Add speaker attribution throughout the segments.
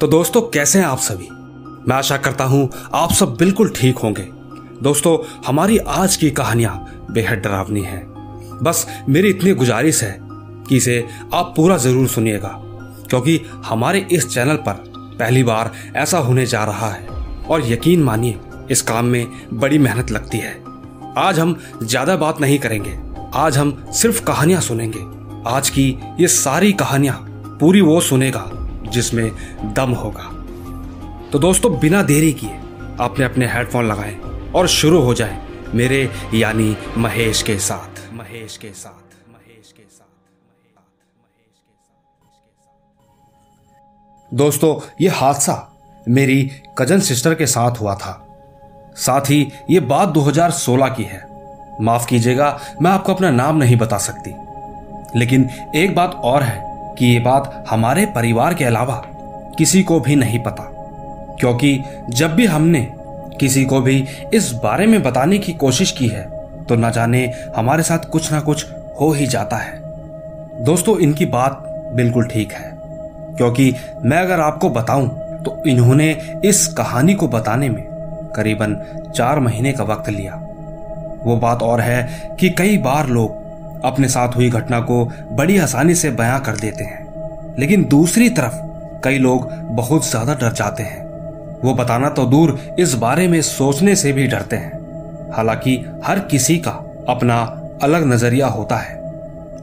Speaker 1: तो दोस्तों, कैसे हैं आप सभी? मैं आशा करता हूँ आप सब बिल्कुल ठीक होंगे। दोस्तों, हमारी आज की कहानियाँ बेहद डरावनी हैं। बस मेरी इतनी गुजारिश है कि इसे आप पूरा ज़रूर सुनिएगा, क्योंकि हमारे इस चैनल पर पहली बार ऐसा होने जा रहा है। और यकीन मानिए, इस काम में बड़ी मेहनत लगती है। आज हम ज़्यादा बात नहीं करेंगे, आज हम सिर्फ़ कहानियाँ सुनेंगे। आज की ये सारी कहानियाँ पूरी वो सुनेगा जिसमें दम होगा। तो दोस्तों, बिना देरी किए आपने अपने हेडफोन लगाए और शुरू हो जाए मेरे यानी महेश के साथ। महेश के साथ। महेश के साथ। दोस्तों, ये हादसा मेरी कज़न सिस्टर के साथ हुआ था। साथ ही ये बात 2016 की है। माफ़ कीजिएगा, मैं आपको अपना नाम नहीं बता सकती। लेकिन एक बात और है कि ये बात हमारे परिवार के अलावा किसी को भी नहीं पता। क्योंकि जब भी हमने किसी को भी इस बारे में बताने की कोशिश की है तो न जाने हमारे साथ कुछ ना कुछ हो ही जाता है। दोस्तों, इनकी बात बिल्कुल ठीक है। क्योंकि मैं अगर आपको बताऊँ तो इन्होंने इस कहानी को बताने में करीबन चार महीने का वक्त लिया। वो बात और है कि कई बार लोग अपने साथ हुई घटना को बड़ी आसानी से बयां कर देते हैं। लेकिन दूसरी तरफ़, कई लोग बहुत ज़्यादा डर जाते हैं। वो बताना तो दूर, इस बारे में सोचने से भी डरते हैं। हालाँकि हर किसी का अपना अलग नज़रिया होता है।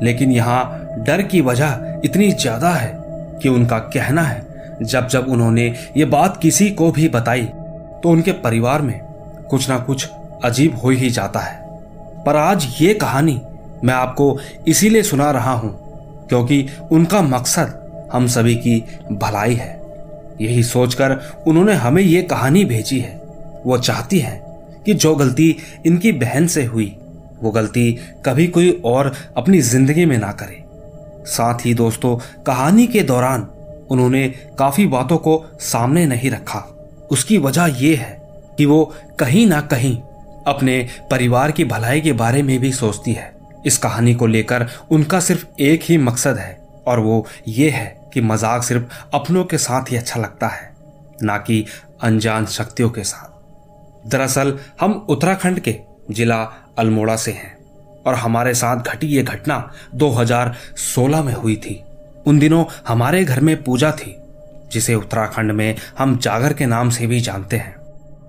Speaker 1: लेकिन यहाँ डर की वजह इतनी ज़्यादा है कि उनका कहना है, जब जब उन्होंने ये बात किसी को भी बताई तो उनके परिवार में कुछ ना कुछ अजीब हो ही जाता है। पर आज ये कहानी मैं आपको इसीलिए सुना रहा हूँ क्योंकि उनका मकसद हम सभी की भलाई है। यही सोचकर उन्होंने हमें ये कहानी भेजी है। वो चाहती है कि जो गलती इनकी बहन से हुई, वो गलती कभी कोई और अपनी ज़िंदगी में ना करे। साथ ही दोस्तों, कहानी के दौरान उन्होंने काफ़ी बातों को सामने नहीं रखा। उसकी वजह यह है कि वो कहीं ना कहीं अपने परिवार की भलाई के बारे में भी सोचती है। इस कहानी को लेकर उनका सिर्फ़ एक ही मकसद है, और वो ये है कि मज़ाक सिर्फ़ अपनों के साथ ही अच्छा लगता है, ना कि अनजान शक्तियों के साथ। दरअसल, हम उत्तराखंड के जिला अल्मोड़ा से हैं, और हमारे साथ घटी ये घटना 2016 में हुई थी। उन दिनों हमारे घर में पूजा थी, जिसे उत्तराखंड में हम जागर के नाम से भी जानते हैं।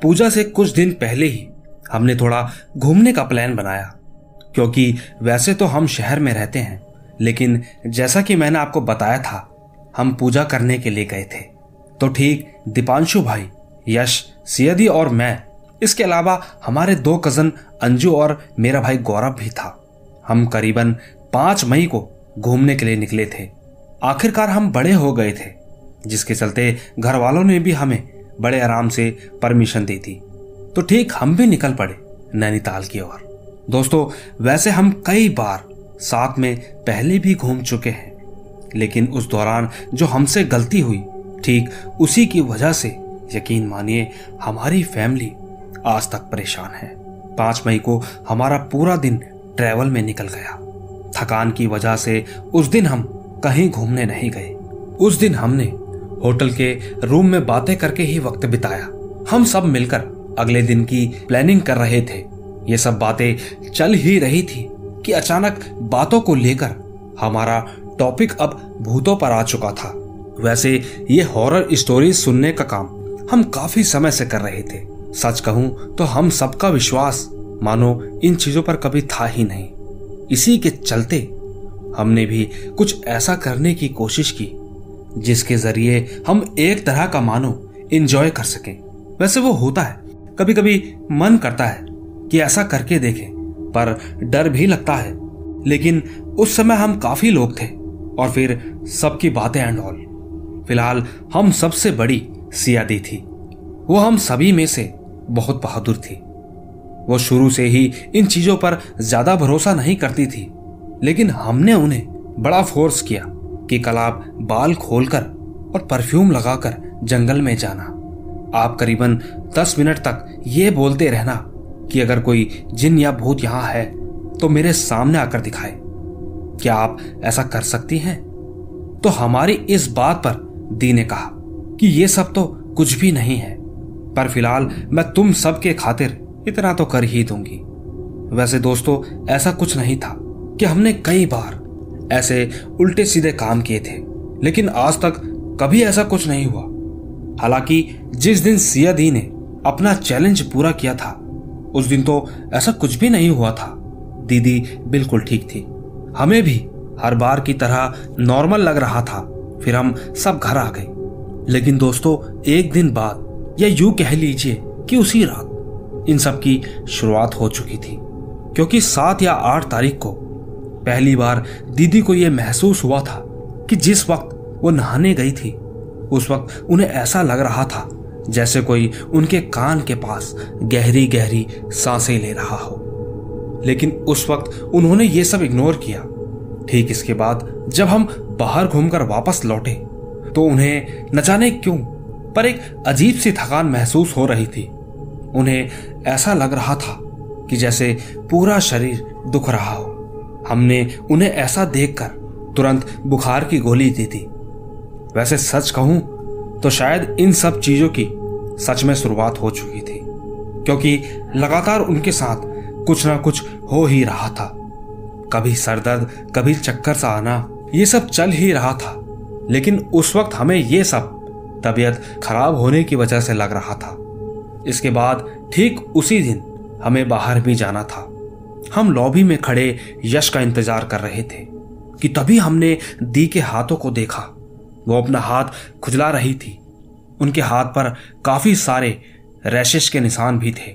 Speaker 1: पूजा से कुछ दिन पहले ही हमने थोड़ा घूमने का प्लान बनाया। क्योंकि वैसे तो हम शहर में रहते हैं, लेकिन जैसा कि मैंने आपको बताया था, हम पूजा करने के लिए गए थे। तो ठीक, दीपांशु भाई, यश, सियदी और मैं, इसके अलावा हमारे दो कज़न अंजू और मेरा भाई गौरव भी था। हम करीबन पाँच मई को घूमने के लिए निकले थे। आखिरकार हम बड़े हो गए थे, जिसके चलते घर वालों ने भी हमें बड़े आराम से परमिशन दी थी। तो ठीक, हम भी निकल पड़े नैनीताल की ओर। दोस्तों, वैसे हम कई बार साथ में पहले भी घूम चुके हैं, लेकिन उस दौरान जो हमसे गलती हुई, ठीक उसी की वजह से, यकीन मानिए, हमारी फैमिली आज तक परेशान है। पाँच मई को हमारा पूरा दिन ट्रेवल में निकल गया। थकान की वजह से उस दिन हम कहीं घूमने नहीं गए। उस दिन हमने होटल के रूम में बातें करके ही वक्त बिताया। हम सब मिलकर अगले दिन की प्लानिंग कर रहे थे। ये सब बातें चल ही रही थी कि अचानक बातों को लेकर हमारा टॉपिक अब भूतों पर आ चुका था। वैसे ये हॉरर स्टोरी सुनने का काम हम काफ़ी समय से कर रहे थे। सच कहूँ तो हम सबका विश्वास मानो इन चीज़ों पर कभी था ही नहीं। इसी के चलते हमने भी कुछ ऐसा करने की कोशिश की, जिसके ज़रिए हम एक तरह का मानो इंजॉय कर सकें। वैसे वो होता है कभी कभी मन करता है कि ऐसा करके देखें, पर डर भी लगता है। लेकिन उस समय हम काफ़ी लोग थे, और फिर सबकी बातें एंड ऑल। फ़िलहाल हम सबसे बड़ी सियादी थी। वो हम सभी में से बहुत बहादुर थी। वो शुरू से ही इन चीज़ों पर ज़्यादा भरोसा नहीं करती थी। लेकिन हमने उन्हें बड़ा फोर्स किया कि कल आप बाल खोलकर और परफ्यूम लगाकर जंगल में जाना। आप करीबन दस मिनट तक ये बोलते रहना कि अगर कोई जिन या भूत यहाँ है तो मेरे सामने आकर दिखाए। क्या आप ऐसा कर सकती हैं? तो हमारी इस बात पर दी ने कहा कि ये सब तो कुछ भी नहीं है, पर फ़िलहाल मैं तुम सब सबके खातिर इतना तो कर ही दूँगी। वैसे दोस्तों, ऐसा कुछ नहीं था कि हमने कई बार ऐसे उल्टे सीधे काम किए थे, लेकिन आज तक कभी ऐसा कुछ नहीं हुआ। हालाँकि जिस दिन सिया दी ने अपना चैलेंज पूरा किया था उस दिन तो ऐसा कुछ भी नहीं हुआ था। दीदी बिल्कुल ठीक थी। हमें भी हर बार की तरह नॉर्मल लग रहा था। फिर हम सब घर आ गए। लेकिन दोस्तों, एक दिन बाद, या यूँ कह लीजिए कि उसी रात, इन सब की शुरुआत हो चुकी थी। क्योंकि सात या आठ तारीख को पहली बार दीदी को यह महसूस हुआ था कि जिस वक्त वो नहाने गई थी, उस वक्त उन्हें ऐसा लग रहा था जैसे कोई उनके कान के पास गहरी गहरी साँसें ले रहा हो। लेकिन उस वक्त उन्होंने ये सब इग्नोर किया। ठीक इसके बाद जब हम बाहर घूमकर वापस लौटे तो उन्हें न जाने क्यों, पर एक अजीब सी थकान महसूस हो रही थी। उन्हें ऐसा लग रहा था कि जैसे पूरा शरीर दुख रहा हो। हमने उन्हें ऐसा देखकर तुरंत बुखार की गोली दी थी। वैसे सच कहूँ तो शायद इन सब चीज़ों की सच में शुरुआत हो चुकी थी, क्योंकि लगातार उनके साथ कुछ ना कुछ हो ही रहा था। कभी सरदर्द, कभी चक्कर सा आना, ये सब चल ही रहा था। लेकिन उस वक्त हमें ये सब तबीयत खराब होने की वजह से लग रहा था। इसके बाद ठीक उसी दिन हमें बाहर भी जाना था। हम लॉबी में खड़े यश का इंतज़ार कर रहे थे कि तभी हमने दी के हाथों को देखा। वो अपना हाथ खुजला रही थी। उनके हाथ पर काफ़ी सारे रैशेस के निशान भी थे,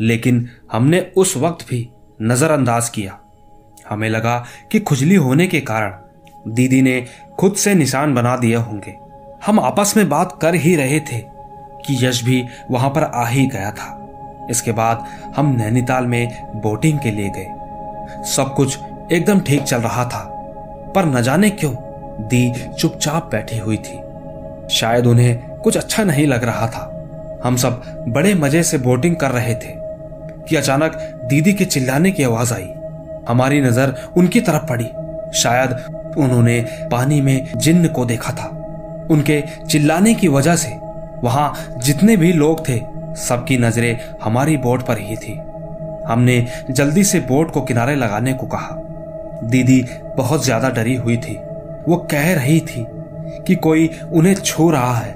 Speaker 1: लेकिन हमने उस वक्त भी नजरअंदाज किया। हमें लगा कि खुजली होने के कारण दीदी ने खुद से निशान बना दिए होंगे। हम आपस में बात कर ही रहे थे कि यश भी वहाँ पर आ ही गया था। इसके बाद हम नैनीताल में बोटिंग के लिए गए। सब कुछ एकदम ठीक चल रहा था, पर न जाने क्यों दी चुपचाप बैठी हुई थी। शायद उन्हें कुछ अच्छा नहीं लग रहा था। हम सब बड़े मज़े से बोटिंग कर रहे थे कि अचानक दीदी के चिल्लाने की आवाज़ आई। हमारी नज़र उनकी तरफ़ पड़ी। शायद उन्होंने पानी में जिन्न को देखा था। उनके चिल्लाने की वजह से वहाँ जितने भी लोग थे, सबकी नज़रें हमारी बोट पर ही थी। हमने जल्दी से बोट को किनारे लगाने को कहा। दीदी बहुत ज़्यादा डरी हुई थी। वो कह रही थी कि कोई उन्हें छू रहा है,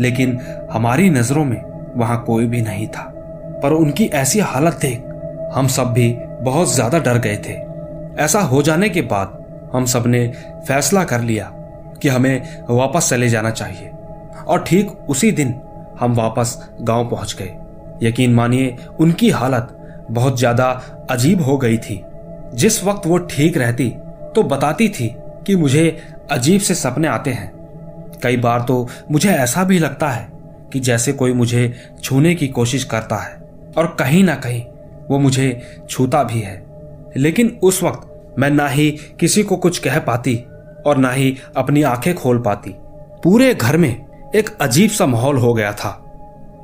Speaker 1: लेकिन हमारी नज़रों में वहाँ कोई भी नहीं था। पर उनकी ऐसी हालत देख हम सब भी बहुत ज़्यादा डर गए थे। ऐसा हो जाने के बाद हम सबने फैसला कर लिया कि हमें वापस चले जाना चाहिए। और ठीक उसी दिन हम वापस गाँव पहुँच गए। यकीन मानिए, उनकी हालत बहुत ज़्यादा अजीब हो गई थी। जिस वक्त वो ठीक रहती तो बताती थी कि मुझे अजीब से सपने आते हैं। कई बार तो मुझे ऐसा भी लगता है कि जैसे कोई मुझे छूने की कोशिश करता है, और कहीं ना कहीं वो मुझे छूता भी है। लेकिन उस वक्त मैं ना ही किसी को कुछ कह पाती, और ना ही अपनी आँखें खोल पाती। पूरे घर में एक अजीब सा माहौल हो गया था।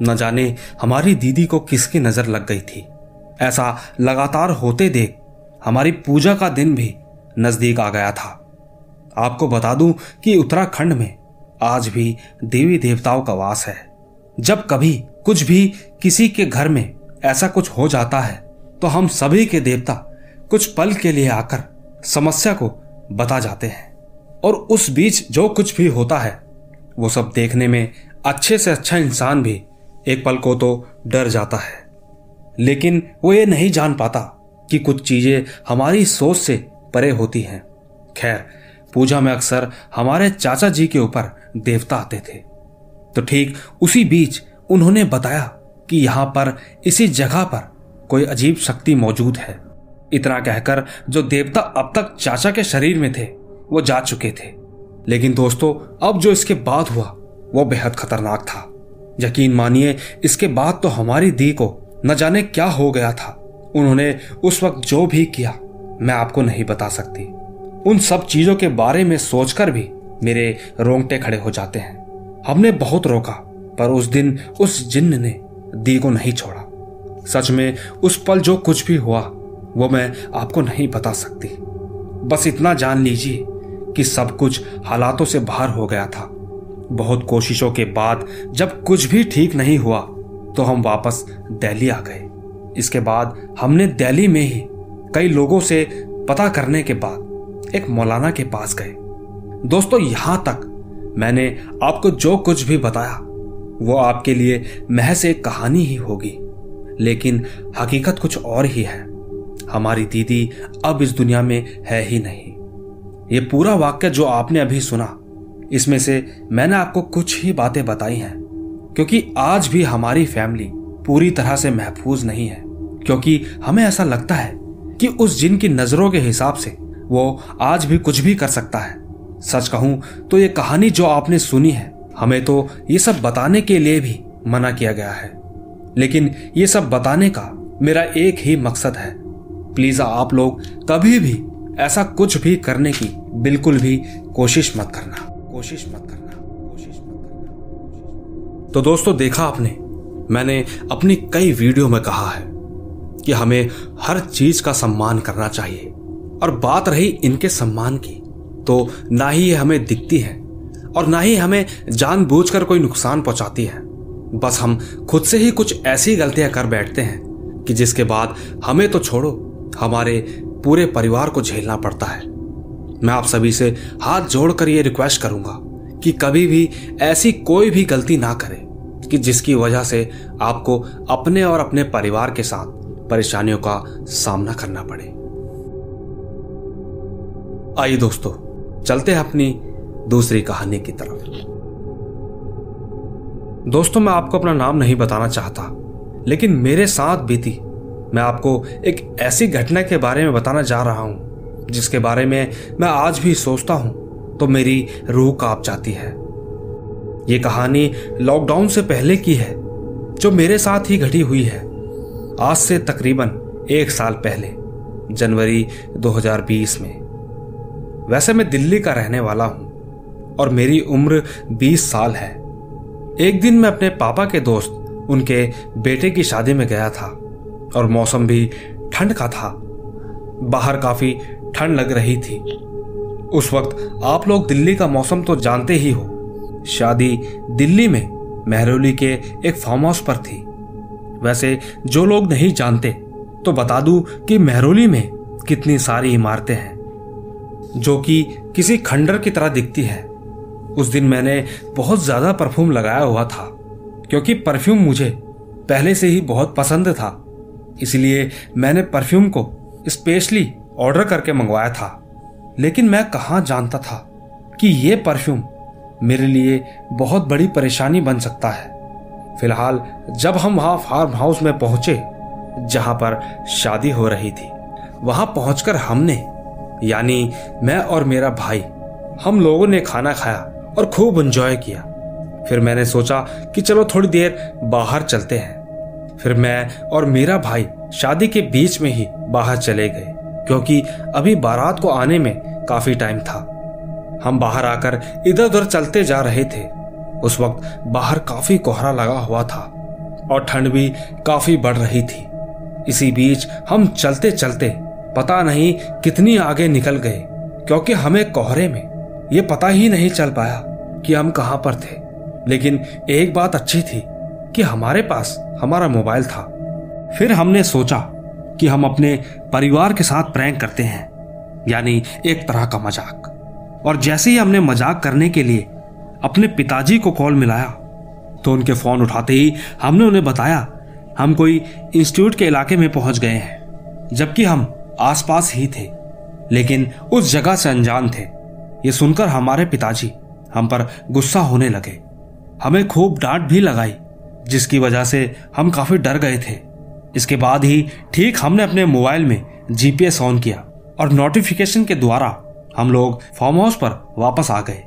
Speaker 1: न जाने हमारी दीदी को किसकी नज़र लग गई थी। ऐसा लगातार होते देख हमारी पूजा का दिन भी नज़दीक आ गया था। आपको बता दूँ कि उत्तराखंड में आज भी देवी देवताओं का वास है। जब कभी कुछ भी किसी के घर में ऐसा कुछ हो जाता है तो हम सभी के देवता कुछ पल के लिए आकर समस्या को बता जाते हैं। और उस बीच जो कुछ भी होता है, वो सब देखने में अच्छे से अच्छा इंसान भी एक पल को तो डर जाता है। लेकिन वो ये नहीं जान पाता कि कुछ चीज़ें हमारी सोच से परे होती हैं। खैर पूजा में अक्सर हमारे चाचा जी के ऊपर देवता आते थे। तो ठीक उसी बीच उन्होंने बताया कि यहाँ पर इसी जगह पर कोई अजीब शक्ति मौजूद है। इतना कहकर जो देवता अब तक चाचा के शरीर में थे, वो जा चुके थे। लेकिन दोस्तों, अब जो इसके बाद हुआ, वो बेहद खतरनाक था। यकीन मानिए, इसके बाद तो हमारी दी को न जाने क्या हो गया था। उन्होंने उस वक्त जो भी किया, मैं आपको नहीं बता सकती। उन सब चीज़ों के बारे में सोचकर भी मेरे रोंगटे खड़े हो जाते हैं। हमने बहुत रोका, पर उस दिन उस जिन्न ने दी को नहीं छोड़ा। सच में उस पल जो कुछ भी हुआ, वो मैं आपको नहीं बता सकती। बस इतना जान लीजिए कि सब कुछ हालातों से बाहर हो गया था। बहुत कोशिशों के बाद जब कुछ भी ठीक नहीं हुआ तो हम वापस दिल्ली आ गए। इसके बाद हमने दिल्ली में ही कई लोगों से पता करने के बाद एक मौलाना के पास गए। दोस्तों, यहाँ तक मैंने आपको जो कुछ भी बताया, वो आपके लिए महज एक कहानी ही होगी। लेकिन हकीकत कुछ और ही है। हमारी दीदी अब इस दुनिया में है ही नहीं। ये पूरा वाक्य जो आपने अभी सुना, इसमें से मैंने आपको कुछ ही बातें बताई हैं, क्योंकि आज भी हमारी फैमिली पूरी तरह से महफूज नहीं है, क्योंकि हमें ऐसा लगता है कि उस जिन की नज़रों के हिसाब से वो आज भी कुछ भी कर सकता है। सच कहूँ तो ये कहानी जो आपने सुनी है, हमें तो ये सब बताने के लिए भी मना किया गया है। लेकिन ये सब बताने का मेरा एक ही मकसद है। प्लीज़ आप लोग कभी भी ऐसा कुछ भी करने की बिल्कुल भी कोशिश मत करना। कोशिश मत करना। कोशिश मत करना। तो दोस्तों, देखा आपने, मैंने अपनी कई वीडियो में कहा है कि हमें हर चीज़ का सम्मान करना चाहिए। और बात रही इनके सम्मान की तो ना ही ये हमें दिखती है और ना ही हमें जानबूझकर कोई नुकसान पहुंचाती है। बस हम खुद से ही कुछ ऐसी गलतियाँ कर बैठते हैं कि जिसके बाद हमें तो छोड़ो, हमारे पूरे परिवार को झेलना पड़ता है। मैं आप सभी से हाथ जोड़कर यह रिक्वेस्ट करूँगा कि कभी भी ऐसी कोई भी गलती ना करें कि जिसकी वजह से आपको अपने और अपने परिवार के साथ परेशानियों का सामना करना पड़े। आइए दोस्तों, चलते हैं अपनी दूसरी कहानी की तरफ़। दोस्तों, मैं आपको अपना नाम नहीं बताना चाहता, लेकिन मेरे साथ बीती, मैं आपको एक ऐसी घटना के बारे में बताना जा रहा हूँ, जिसके बारे में मैं आज भी सोचता हूँ तो मेरी रूह काँप जाती है। ये कहानी लॉकडाउन से पहले की है, जो मेरे साथ ही घटी हुई है। आज से तकरीबन एक साल पहले, जनवरी 2020 में। वैसे मैं दिल्ली का रहने वाला हूँ, और मेरी उम्र 20 साल है। एक दिन मैं अपने पापा के दोस्त, उनके बेटे की शादी में गया था, और मौसम भी ठंड का था। बाहर काफ़ी ठंड लग रही थी। उस वक्त आप लोग दिल्ली का मौसम तो जानते ही हो, शादी दिल्ली में महरौली के एक फार्म हाउस पर थी। वैसे जो लोग नहीं जानते तो बता दूँ कि महरौली में कितनी सारी इमारतें हैं। जो कि किसी खंडर की तरह दिखती है। उस दिन मैंने बहुत ज़्यादा परफ्यूम लगाया हुआ था, क्योंकि परफ्यूम मुझे पहले से ही बहुत पसंद था। इसलिए मैंने परफ्यूम को स्पेशली ऑर्डर करके मंगवाया था। लेकिन मैं कहाँ जानता था कि यह परफ्यूम मेरे लिए बहुत बड़ी परेशानी बन सकता है। फ़िलहाल जब हम वहाँ फार्म हाउस में पहुँचे, जहाँ पर शादी हो रही थी, वहाँ पहुंचकर हमने यानी मैं और मेरा भाई, हम लोगों ने खाना खाया और खूब एंजॉय किया। फिर मैंने सोचा कि चलो थोड़ी देर बाहर चलते हैं। फिर मैं और मेरा भाई शादी के बीच में ही बाहर चले गए, क्योंकि अभी बारात को आने में काफ़ी टाइम था। हम बाहर आकर इधर उधर चलते जा रहे थे। उस वक्त बाहर काफ़ी कोहरा लगा हुआ था और ठंड भी काफ़ी बढ़ रही थी। इसी बीच हम चलते चलते पता नहीं कितनी आगे निकल गए, क्योंकि हमें कोहरे में ये पता ही नहीं चल पाया कि हम कहाँ पर थे। लेकिन एक बात अच्छी थी कि हमारे पास हमारा मोबाइल था। फिर हमने सोचा कि हम अपने परिवार के साथ प्रैंक करते हैं, यानी एक तरह का मज़ाक। और जैसे ही हमने मज़ाक करने के लिए अपने पिताजी को कॉल मिलाया तो उनके फ़ोन उठाते ही हमने उन्हें बताया, हम कोई इंस्टीट्यूट के इलाके में पहुँच गए हैं, जबकि हम आसपास ही थे, लेकिन उस जगह से अनजान थे। ये सुनकर हमारे पिताजी हम पर गुस्सा होने लगे। हमें खूब डांट भी लगाई, जिसकी वजह से हम काफ़ी डर गए थे। इसके बाद ही ठीक हमने अपने मोबाइल में जीपीएस ऑन किया और नोटिफिकेशन के द्वारा हम लोग फार्म हाउस पर वापस आ गए।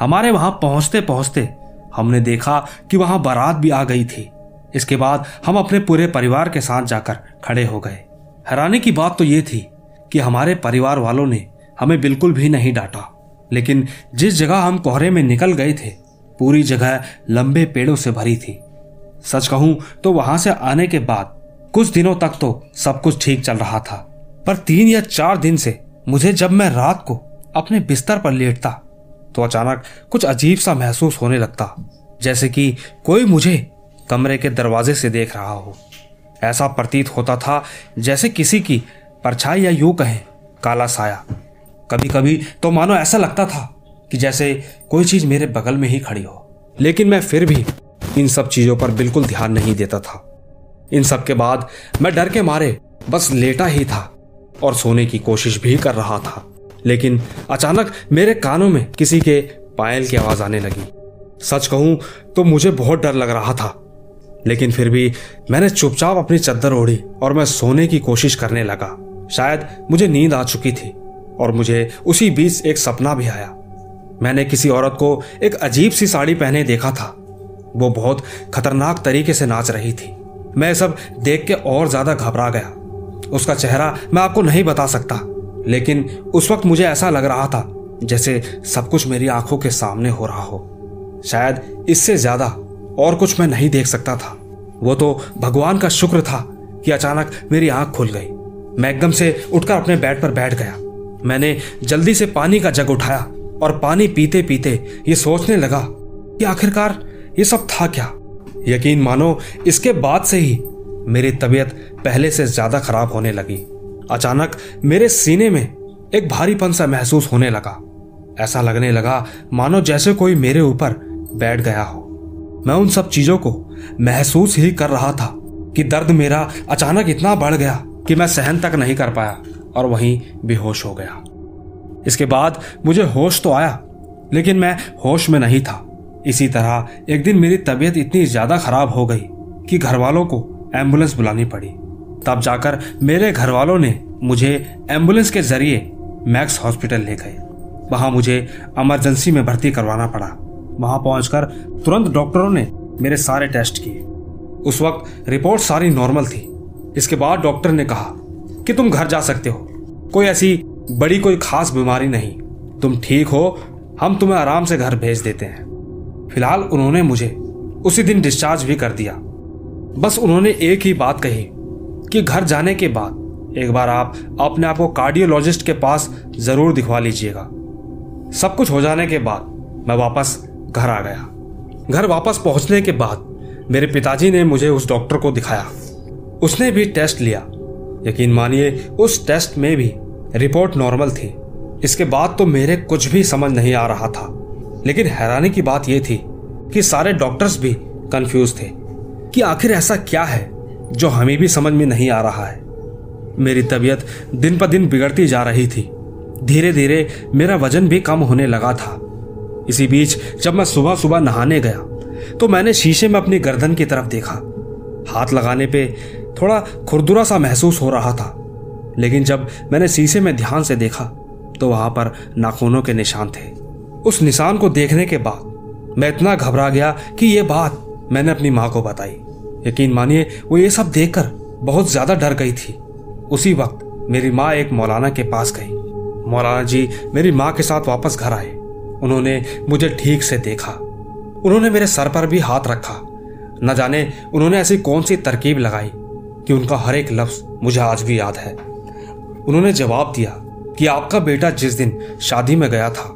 Speaker 1: हमारे वहाँ पहुँचते पहुँचते हमने देखा कि वहाँ बारात भी आ गई थी। इसके बाद हम अपने पूरे परिवार के साथ जाकर खड़े हो गए। हैरानी की बात तो ये थी कि हमारे परिवार वालों ने हमें बिल्कुल भी नहीं डांटा। लेकिन जिस जगह हम कोहरे में निकल गए थे, पूरी जगह लंबे पेड़ों से भरी थी। सच कहूँ तो वहाँ से आने के बाद कुछ दिनों तक तो सब कुछ ठीक चल रहा था। पर तीन या चार दिन से मुझे जब मैं रात को अपने बिस्तर पर लेटता तो अचानक कुछ अजीब सा महसूस होने लगता, जैसे कि कोई मुझे कमरे के दरवाजे से देख रहा हो। ऐसा प्रतीत होता था जैसे किसी की परछाई या यूँ कहें, काला साया। कभी कभी तो मानो ऐसा लगता था कि जैसे कोई चीज़ मेरे बगल में ही खड़ी हो। लेकिन मैं फिर भी इन सब चीज़ों पर बिल्कुल ध्यान नहीं देता था। इन सब के बाद मैं डर के मारे बस लेटा ही था और सोने की कोशिश भी कर रहा था। लेकिन अचानक मेरे कानों में किसी के पायल की आवाज़ आने लगी। सच कहूँ तो मुझे बहुत डर लग रहा था। लेकिन फिर भी मैंने चुपचाप अपनी चद्दर ओढ़ी और मैं सोने की कोशिश करने लगा। शायद मुझे नींद आ चुकी थी और मुझे उसी बीच एक सपना भी आया। मैंने किसी औरत को एक अजीब सी साड़ी पहने देखा था। वो बहुत खतरनाक तरीके से नाच रही थी। मैं सब देख के और ज़्यादा घबरा गया। उसका चेहरा मैं आपको नहीं बता सकता, लेकिन उस वक्त मुझे ऐसा लग रहा था जैसे सब कुछ मेरी आँखों के सामने हो रहा हो। शायद इससे ज़्यादा और कुछ मैं नहीं देख सकता था। वो तो भगवान का शुक्र था कि अचानक मेरी आँख खुल गई। मैं एकदम से उठकर अपने बेड पर बैठ गया। मैंने जल्दी से पानी का जग उठाया और पानी पीते पीते ये सोचने लगा कि आखिरकार ये सब था क्या? यकीन मानो, इसके बाद से ही मेरी तबीयत पहले से ज़्यादा खराब होने लगी। अचानक मेरे सीने में एक भारीपन सा महसूस होने लगा। ऐसा लगने लगा मानो जैसे कोई मेरे ऊपर बैठ गया हो। मैं उन सब चीज़ों को महसूस ही कर रहा था कि दर्द मेरा अचानक इतना बढ़ गया कि मैं सहन तक नहीं कर पाया और वहीं बेहोश हो गया। इसके बाद मुझे होश तो आया, लेकिन मैं होश में नहीं था। इसी तरह एक दिन मेरी तबीयत इतनी ज़्यादा खराब हो गई कि घर वालों को एंबुलेंस बुलानी पड़ी। तब जाकर मेरे घर वालों ने मुझे एंबुलेंस के ज़रिए मैक्स हॉस्पिटल ले गए। वहाँ मुझे इमरजेंसी में भर्ती करवाना पड़ा। वहाँ पहुंचकर तुरंत डॉक्टरों ने मेरे सारे टेस्ट किए। उस वक्त रिपोर्ट सारी नॉर्मल थी। इसके बाद डॉक्टर ने कहा कि तुम घर जा सकते हो। कोई ऐसी बड़ी कोई खास बीमारी नहीं। तुम ठीक हो, हम तुम्हें आराम से घर भेज देते हैं। फ़िलहाल उन्होंने मुझे उसी दिन डिस्चार्ज भी कर दिया। बस उन्होंने एक ही बात कही कि घर जाने के बाद एक बार आप अपने आप को कार्डियोलॉजिस्ट के पास ज़रूर दिखवा लीजिएगा। सब कुछ हो जाने के बाद मैं वापस घर आ गया। घर वापस पहुँचने के बाद मेरे पिताजी ने मुझे उस डॉक्टर को दिखाया। उसने भी टेस्ट लिया। यकीन मानिए, उस टेस्ट में भी रिपोर्ट नॉर्मल थी। इसके बाद तो मेरे कुछ भी समझ नहीं आ रहा था। लेकिन हैरानी की बात यह थी कि सारे डॉक्टर्स भी कंफ्यूज थे कि आखिर ऐसा क्या है जो हमें भी समझ में नहीं आ रहा है। मेरी तबीयत दिन पर दिन बिगड़ती जा रही थी। धीरे धीरे मेरा वज़न भी कम होने लगा था। इसी बीच जब मैं सुबह सुबह नहाने गया तो मैंने शीशे में अपनी गर्दन की तरफ़ देखा। हाथ लगाने पे थोड़ा खुरदुरा सा महसूस हो रहा था, लेकिन जब मैंने शीशे में ध्यान से देखा तो वहाँ पर नाखूनों के निशान थे। उस निशान को देखने के बाद मैं इतना घबरा गया कि यह बात मैंने अपनी माँ को बताई। यकीन मानिए, वो ये सब देखकर बहुत ज़्यादा डर गई थी। उसी वक्त मेरी माँ एक मौलाना के पास गई। मौलाना जी मेरी माँ के साथ वापस घर आए। उन्होंने मुझे ठीक से देखा। उन्होंने मेरे सर पर भी हाथ रखा। न जाने उन्होंने ऐसी कौन सी तरकीब लगाई कि उनका हर एक लफ्ज मुझे आज भी याद है। उन्होंने जवाब दिया कि आपका बेटा जिस दिन शादी में गया था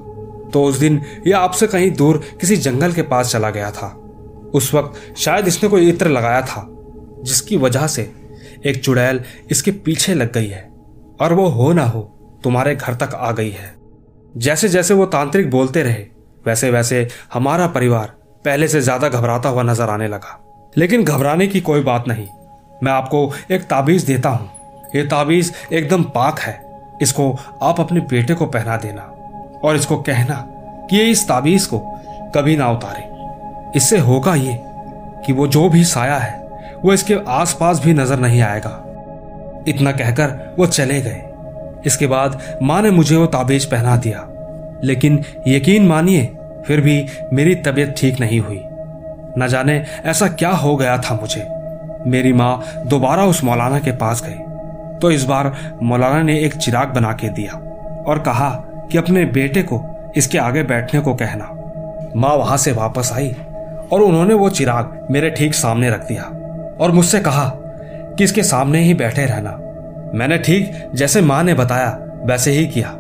Speaker 1: तो उस दिन यह आपसे कहीं दूर किसी जंगल के पास चला गया था। उस वक्त शायद इसने कोई इत्र लगाया था, जिसकी वजह से एक चुड़ैल इसके पीछे लग गई है, और वो हो ना हो तुम्हारे घर तक आ गई है। जैसे जैसे वो तांत्रिक बोलते रहे वैसे वैसे हमारा परिवार पहले से ज़्यादा घबराता हुआ नज़र आने लगा। लेकिन घबराने की कोई बात नहीं। मैं आपको एक ताबीज देता हूँ। ये ताबीज एकदम पाक है। इसको आप अपने बेटे को पहना देना और इसको कहना कि ये इस ताबीज को कभी ना उतारे। इससे होगा ये कि वो जो भी साया है, वो इसके आसपास भी नज़र नहीं आएगा। इतना कहकर वो चले गए। इसके बाद माँ ने मुझे वो ताबीज पहना दिया। लेकिन यकीन मानिए, फिर भी मेरी तबीयत ठीक नहीं हुई। न जाने ऐसा क्या हो गया था मुझे। मेरी माँ दोबारा उस मौलाना के पास गई। तो इस बार मौलाना ने एक चिराग बना के दिया और कहा कि अपने बेटे को, इसके आगे बैठने को कहना। माँ वहाँ से वापस आई और उन्होंने वो चिराग मेरे ठीक सामने रख दिया और मुझसे कहा कि इसके सामने ही बैठे रहना। मैंने ठीक जैसे माँ ने बताया, वैसे ही किया।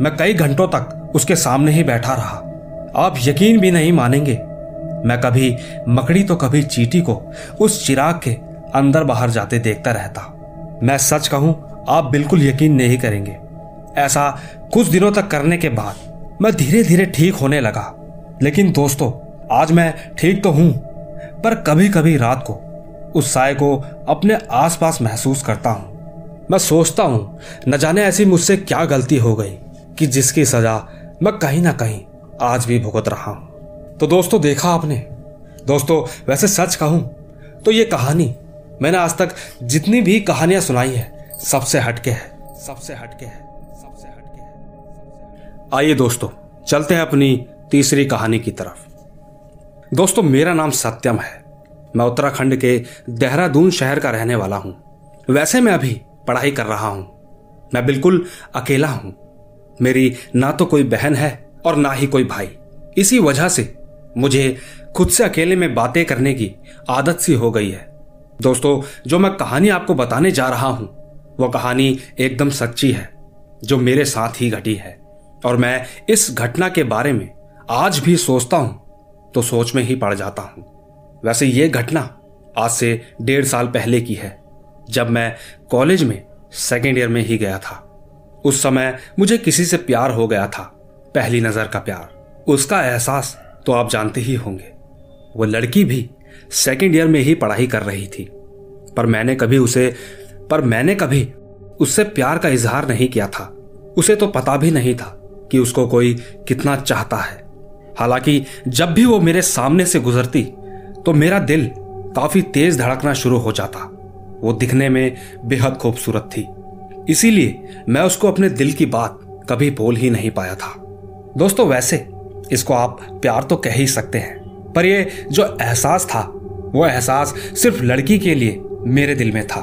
Speaker 1: मैं कई घंटों तक उसके सामने ही बैठा रहा। आप यकीन भी नहीं मानेंगे, मैं कभी मकड़ी तो कभी चीटी को उस चिराग के अंदर बाहर जाते देखता रहता। मैं सच कहूँ, आप बिल्कुल यकीन नहीं करेंगे। ऐसा कुछ दिनों तक करने के बाद मैं धीरे धीरे ठीक होने लगा। लेकिन दोस्तों, आज मैं ठीक तो हूँ, पर कभी कभी रात को उस साय को अपने आसपास महसूस करता हूँ। मैं सोचता हूँ, न जाने ऐसी मुझसे क्या गलती हो गई, कि जिसकी सजा मैं कहीं ना कहीं आज भी भुगत रहा हूँ। तो दोस्तों, देखा आपने? दोस्तों, वैसे सच कहूँ तो ये कहानी मैंने आज तक जितनी भी कहानियाँ सुनाई है, सबसे हटके है, सबसे हटके है, सबसे हटके है आइए दोस्तों, चलते हैं अपनी तीसरी कहानी की तरफ़। दोस्तों, मेरा नाम सत्यम है। मैं उत्तराखंड के देहरादून शहर का रहने वाला हूँ। वैसे मैं अभी पढ़ाई कर रहा हूँ। मैं बिल्कुल अकेला हूँ। मेरी ना तो कोई बहन है और ना ही कोई भाई। इसी वजह से मुझे खुद से अकेले में बातें करने की आदत सी हो गई है। दोस्तों, जो मैं कहानी आपको बताने जा रहा हूँ, वो कहानी एकदम सच्ची है, जो मेरे साथ ही घटी है। और मैं इस घटना के बारे में आज भी सोचता हूँ तो सोच में ही पड़ जाता हूँ। वैसे ये घटना आज से डेढ़ साल पहले की है। जब मैं कॉलेज में सेकेंड ईयर में ही गया था। उस समय मुझे किसी से प्यार हो गया था, पहली नज़र का प्यार। उसका एहसास तो आप जानते ही होंगे। वो लड़की भी सेकेंड ईयर में ही पढ़ाई कर रही थी। पर मैंने कभी उसे, पर मैंने कभी उससे प्यार का इजहार नहीं किया था। उसे तो पता भी नहीं था कि उसको कोई कितना चाहता है। हालाँकि जब भी वो मेरे सामने से गुजरती तो मेरा दिल काफ़ी तेज धड़कना शुरू हो जाता। वो दिखने में बेहद खूबसूरत थी। इसीलिए मैं उसको अपने दिल की बात कभी बोल ही नहीं पाया था। दोस्तों, वैसे इसको आप प्यार तो कह ही सकते हैं, पर यह जो एहसास था, वो एहसास सिर्फ़ लड़की के लिए मेरे दिल में था,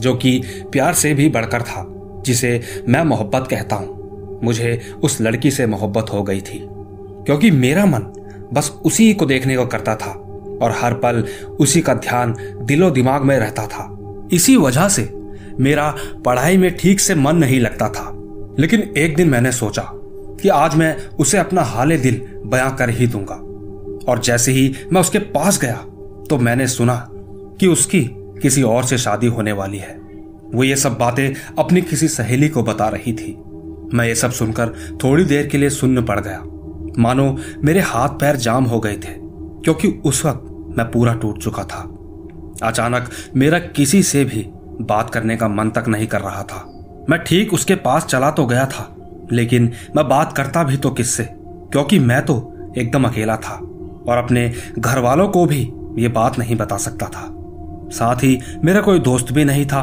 Speaker 1: जो कि प्यार से भी बढ़कर था, जिसे मैं मोहब्बत कहता हूँ। मुझे उस लड़की से मोहब्बत हो गई थी, क्योंकि मेरा मन बस उसी को देखने को करता था, और हर पल उसी का ध्यान दिलो दिमाग में रहता था। इसी वजह से मेरा पढ़ाई में ठीक से मन नहीं लगता था। लेकिन एक दिन मैंने सोचा कि आज मैं उसे अपना हाले दिल बयां कर ही दूँगा। और जैसे ही मैं उसके पास गया तो मैंने सुना कि उसकी किसी और से शादी होने वाली है। वो ये सब बातें अपनी किसी सहेली को बता रही थी। मैं ये सब सुनकर थोड़ी देर के लिए सुन्न पड़ गया। मानो मेरे हाथ पैर जाम हो गए थे, क्योंकि उस वक्त मैं पूरा टूट चुका था। अचानक मेरा किसी से भी बात करने का मन तक नहीं कर रहा था। मैं ठीक उसके पास चला तो गया था, लेकिन मैं बात करता भी तो किससे? क्योंकि मैं तो एकदम अकेला था और अपने घर वालों को भी ये बात नहीं बता सकता था। साथ ही मेरा कोई दोस्त भी नहीं था,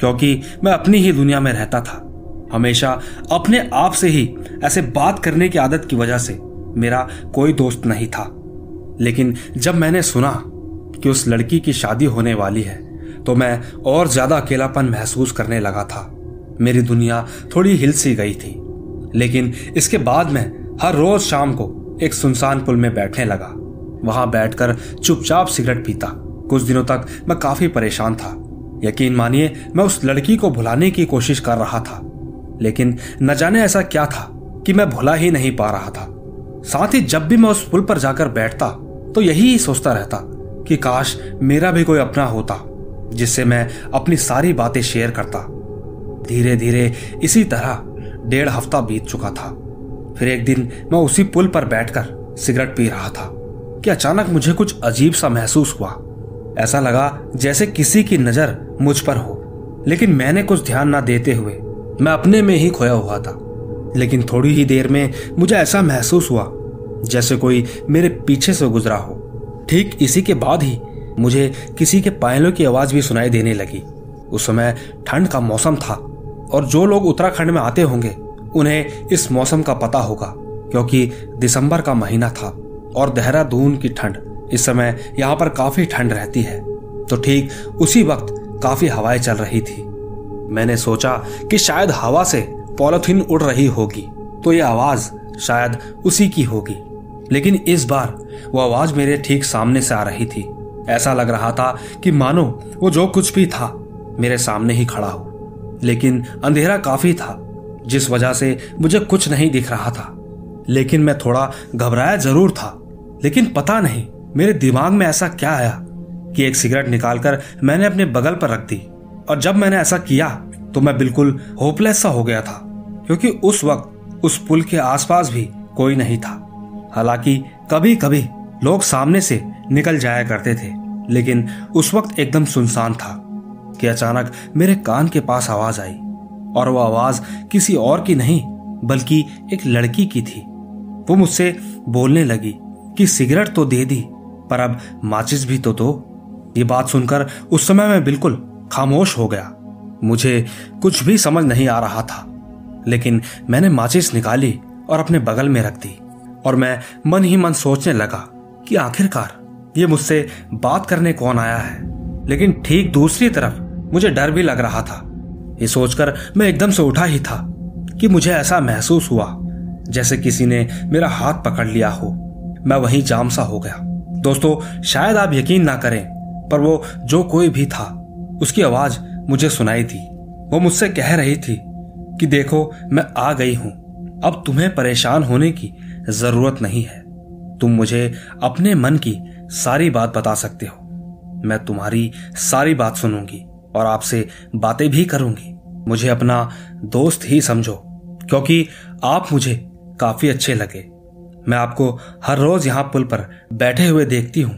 Speaker 1: क्योंकि मैं अपनी ही दुनिया में रहता था। हमेशा अपने आप से ही ऐसे बात करने की आदत की वजह से मेरा कोई दोस्त नहीं था। लेकिन जब मैंने सुना कि उस लड़की की शादी होने वाली है तो मैं और ज़्यादा अकेलापन महसूस करने लगा था। मेरी दुनिया थोड़ी हिल सी गई थी, लेकिन इसके बाद मैं हर रोज शाम को एक सुनसान पुल में बैठने लगा। वहाँ बैठकर चुपचाप सिगरेट पीता। कुछ दिनों तक मैं काफ़ी परेशान था। यकीन मानिए, मैं उस लड़की को भुलाने की कोशिश कर रहा था। लेकिन न जाने ऐसा क्या था कि मैं भुला ही नहीं पा रहा था। साथ ही जब भी मैं उस पुल पर जाकर बैठता तो यही सोचता रहता कि काश मेरा भी कोई अपना होता, जिससे मैं अपनी सारी बातें शेयर करता। धीरे धीरे इसी तरह डेढ़ हफ़्ता बीत चुका था। फिर एक दिन मैं उसी पुल पर बैठकर सिगरेट पी रहा था कि अचानक मुझे कुछ अजीब सा महसूस हुआ। ऐसा लगा जैसे किसी की नज़र मुझ पर हो, लेकिन मैंने कुछ ध्यान ना देते हुए मैं अपने में ही खोया हुआ था। लेकिन थोड़ी ही देर में मुझे ऐसा महसूस हुआ जैसे कोई मेरे पीछे से गुजरा हो। ठीक इसी के बाद ही मुझे किसी के पायलों की आवाज़ भी सुनाई देने लगी। उस समय ठंड का मौसम था और जो लोग उत्तराखंड में आते होंगे, उन्हें इस मौसम का पता होगा, क्योंकि दिसंबर का महीना था और देहरादून की ठंड इस समय यहाँ पर काफ़ी ठंड रहती है। तो ठीक उसी वक्त काफ़ी हवाएँ चल रही थी। मैंने सोचा कि शायद हवा से पॉलिथीन उड़ रही होगी तो ये आवाज़ शायद उसी की होगी। लेकिन इस बार वो आवाज़ मेरे ठीक सामने से आ रही थी। ऐसा लग रहा था कि मानो वो जो कुछ भी था, मेरे सामने ही खड़ा हो। लेकिन अंधेरा काफ़ी था, जिस वजह से मुझे कुछ नहीं दिख रहा था। लेकिन मैं थोड़ा घबराया ज़रूर था, लेकिन पता नहीं, मेरे दिमाग में ऐसा क्या आया कि एक सिगरेट निकालकर मैंने अपने बगल पर रख दी। और जब मैंने ऐसा किया तो मैं बिल्कुल होपलेस सा हो गया था, क्योंकि उस वक्त उस पुल के आसपास भी कोई नहीं था। हालाँकि कभी कभी लोग सामने से निकल जाया करते थे, लेकिन उस वक्त एकदम सुनसान था कि अचानक मेरे कान के पास आवाज़ आई, और वो आवाज़ किसी और की नहीं, बल्कि एक लड़की की थी। वो मुझसे बोलने लगी कि सिगरेट तो दे दी, पर अब माचिस भी तो दो। ये बात सुनकर उस समय मैं बिल्कुल खामोश हो गया। मुझे कुछ भी समझ नहीं आ रहा था, लेकिन मैंने माचिस निकाली और अपने बगल में रख दी। और मैं मन ही मन सोचने लगा कि आखिरकार ये मुझसे बात करने कौन आया है। लेकिन ठीक दूसरी तरफ़ मुझे डर भी लग रहा था। ये सोचकर मैं एकदम से उठा ही था कि मुझे ऐसा महसूस हुआ, जैसे किसी ने मेरा हाथ पकड़ लिया हो। मैं वहीं जाम सा हो गया। दोस्तों, शायद आप यकीन ना करें, पर वो जो कोई भी था, उसकी आवाज़ मुझे सुनाई थी वो मुझसे कह रही थी कि देखो, मैं आ गई हूँ। अब तुम्हें परेशान होने की ज़रूरत नहीं है। तुम मुझे अपने मन की सारी बात बता सकते हो। मैं तुम्हारी सारी बात सुनूँगी और आपसे बातें भी करूँगी। मुझे अपना दोस्त ही समझो, क्योंकि आप मुझे काफ़ी अच्छे लगे। मैं आपको हर रोज यहाँ पुल पर बैठे हुए देखती हूँ।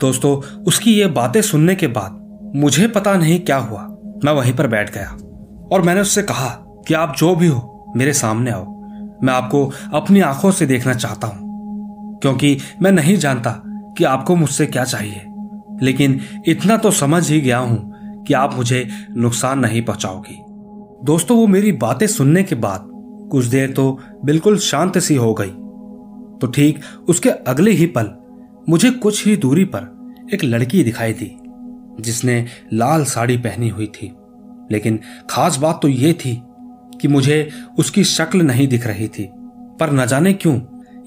Speaker 1: दोस्तों, उसकी ये बातें सुनने के बाद मुझे पता नहीं क्या हुआ। मैं वहीं पर बैठ गया और मैंने उससे कहा कि आप जो भी हो, मेरे सामने आओ। मैं आपको अपनी आँखों से देखना चाहता हूँ, क्योंकि मैं नहीं जानता कि आपको मुझसे क्या चाहिए। लेकिन इतना तो समझ ही गया हूँ कि आप मुझे नुकसान नहीं पहुंचाओगी। दोस्तों, वो मेरी बातें सुनने के बाद कुछ देर तो बिल्कुल शांत सी हो गई। तो ठीक उसके अगले ही पल मुझे कुछ ही दूरी पर एक लड़की दिखाई दी, जिसने लाल साड़ी पहनी हुई थी। लेकिन खास बात तो यह थी कि मुझे उसकी शक्ल नहीं दिख रही थी। पर न जाने क्यों,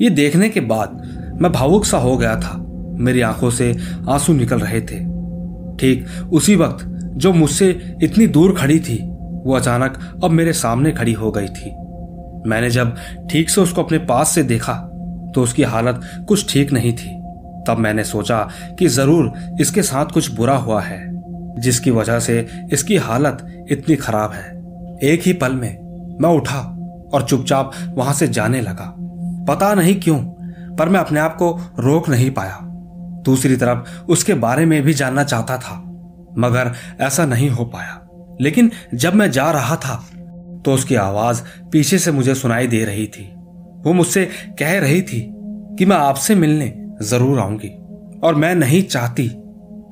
Speaker 1: ये देखने के बाद मैं भावुक सा हो गया था। मेरी आँखों से आँसू निकल रहे थे। ठीक उसी वक्त जो मुझसे इतनी दूर खड़ी थी, वो अचानक अब मेरे सामने खड़ी हो गई थी। मैंने जब ठीक से उसको अपने पास से देखा तो उसकी हालत कुछ ठीक नहीं थी। तब मैंने सोचा कि ज़रूर इसके साथ कुछ बुरा हुआ है, जिसकी वजह से इसकी हालत इतनी खराब है। एक ही पल में मैं उठा और चुपचाप वहाँ से जाने लगा। पता नहीं क्यों, पर मैं अपने आप को रोक नहीं पाया। दूसरी तरफ़ उसके बारे में भी जानना चाहता था, मगर ऐसा नहीं हो पाया। लेकिन जब मैं जा रहा था तो उसकी आवाज़ पीछे से मुझे सुनाई दे रही थी। वो मुझसे कह रही थी कि मैं आपसे मिलने ज़रूर आऊँगी, और मैं नहीं चाहती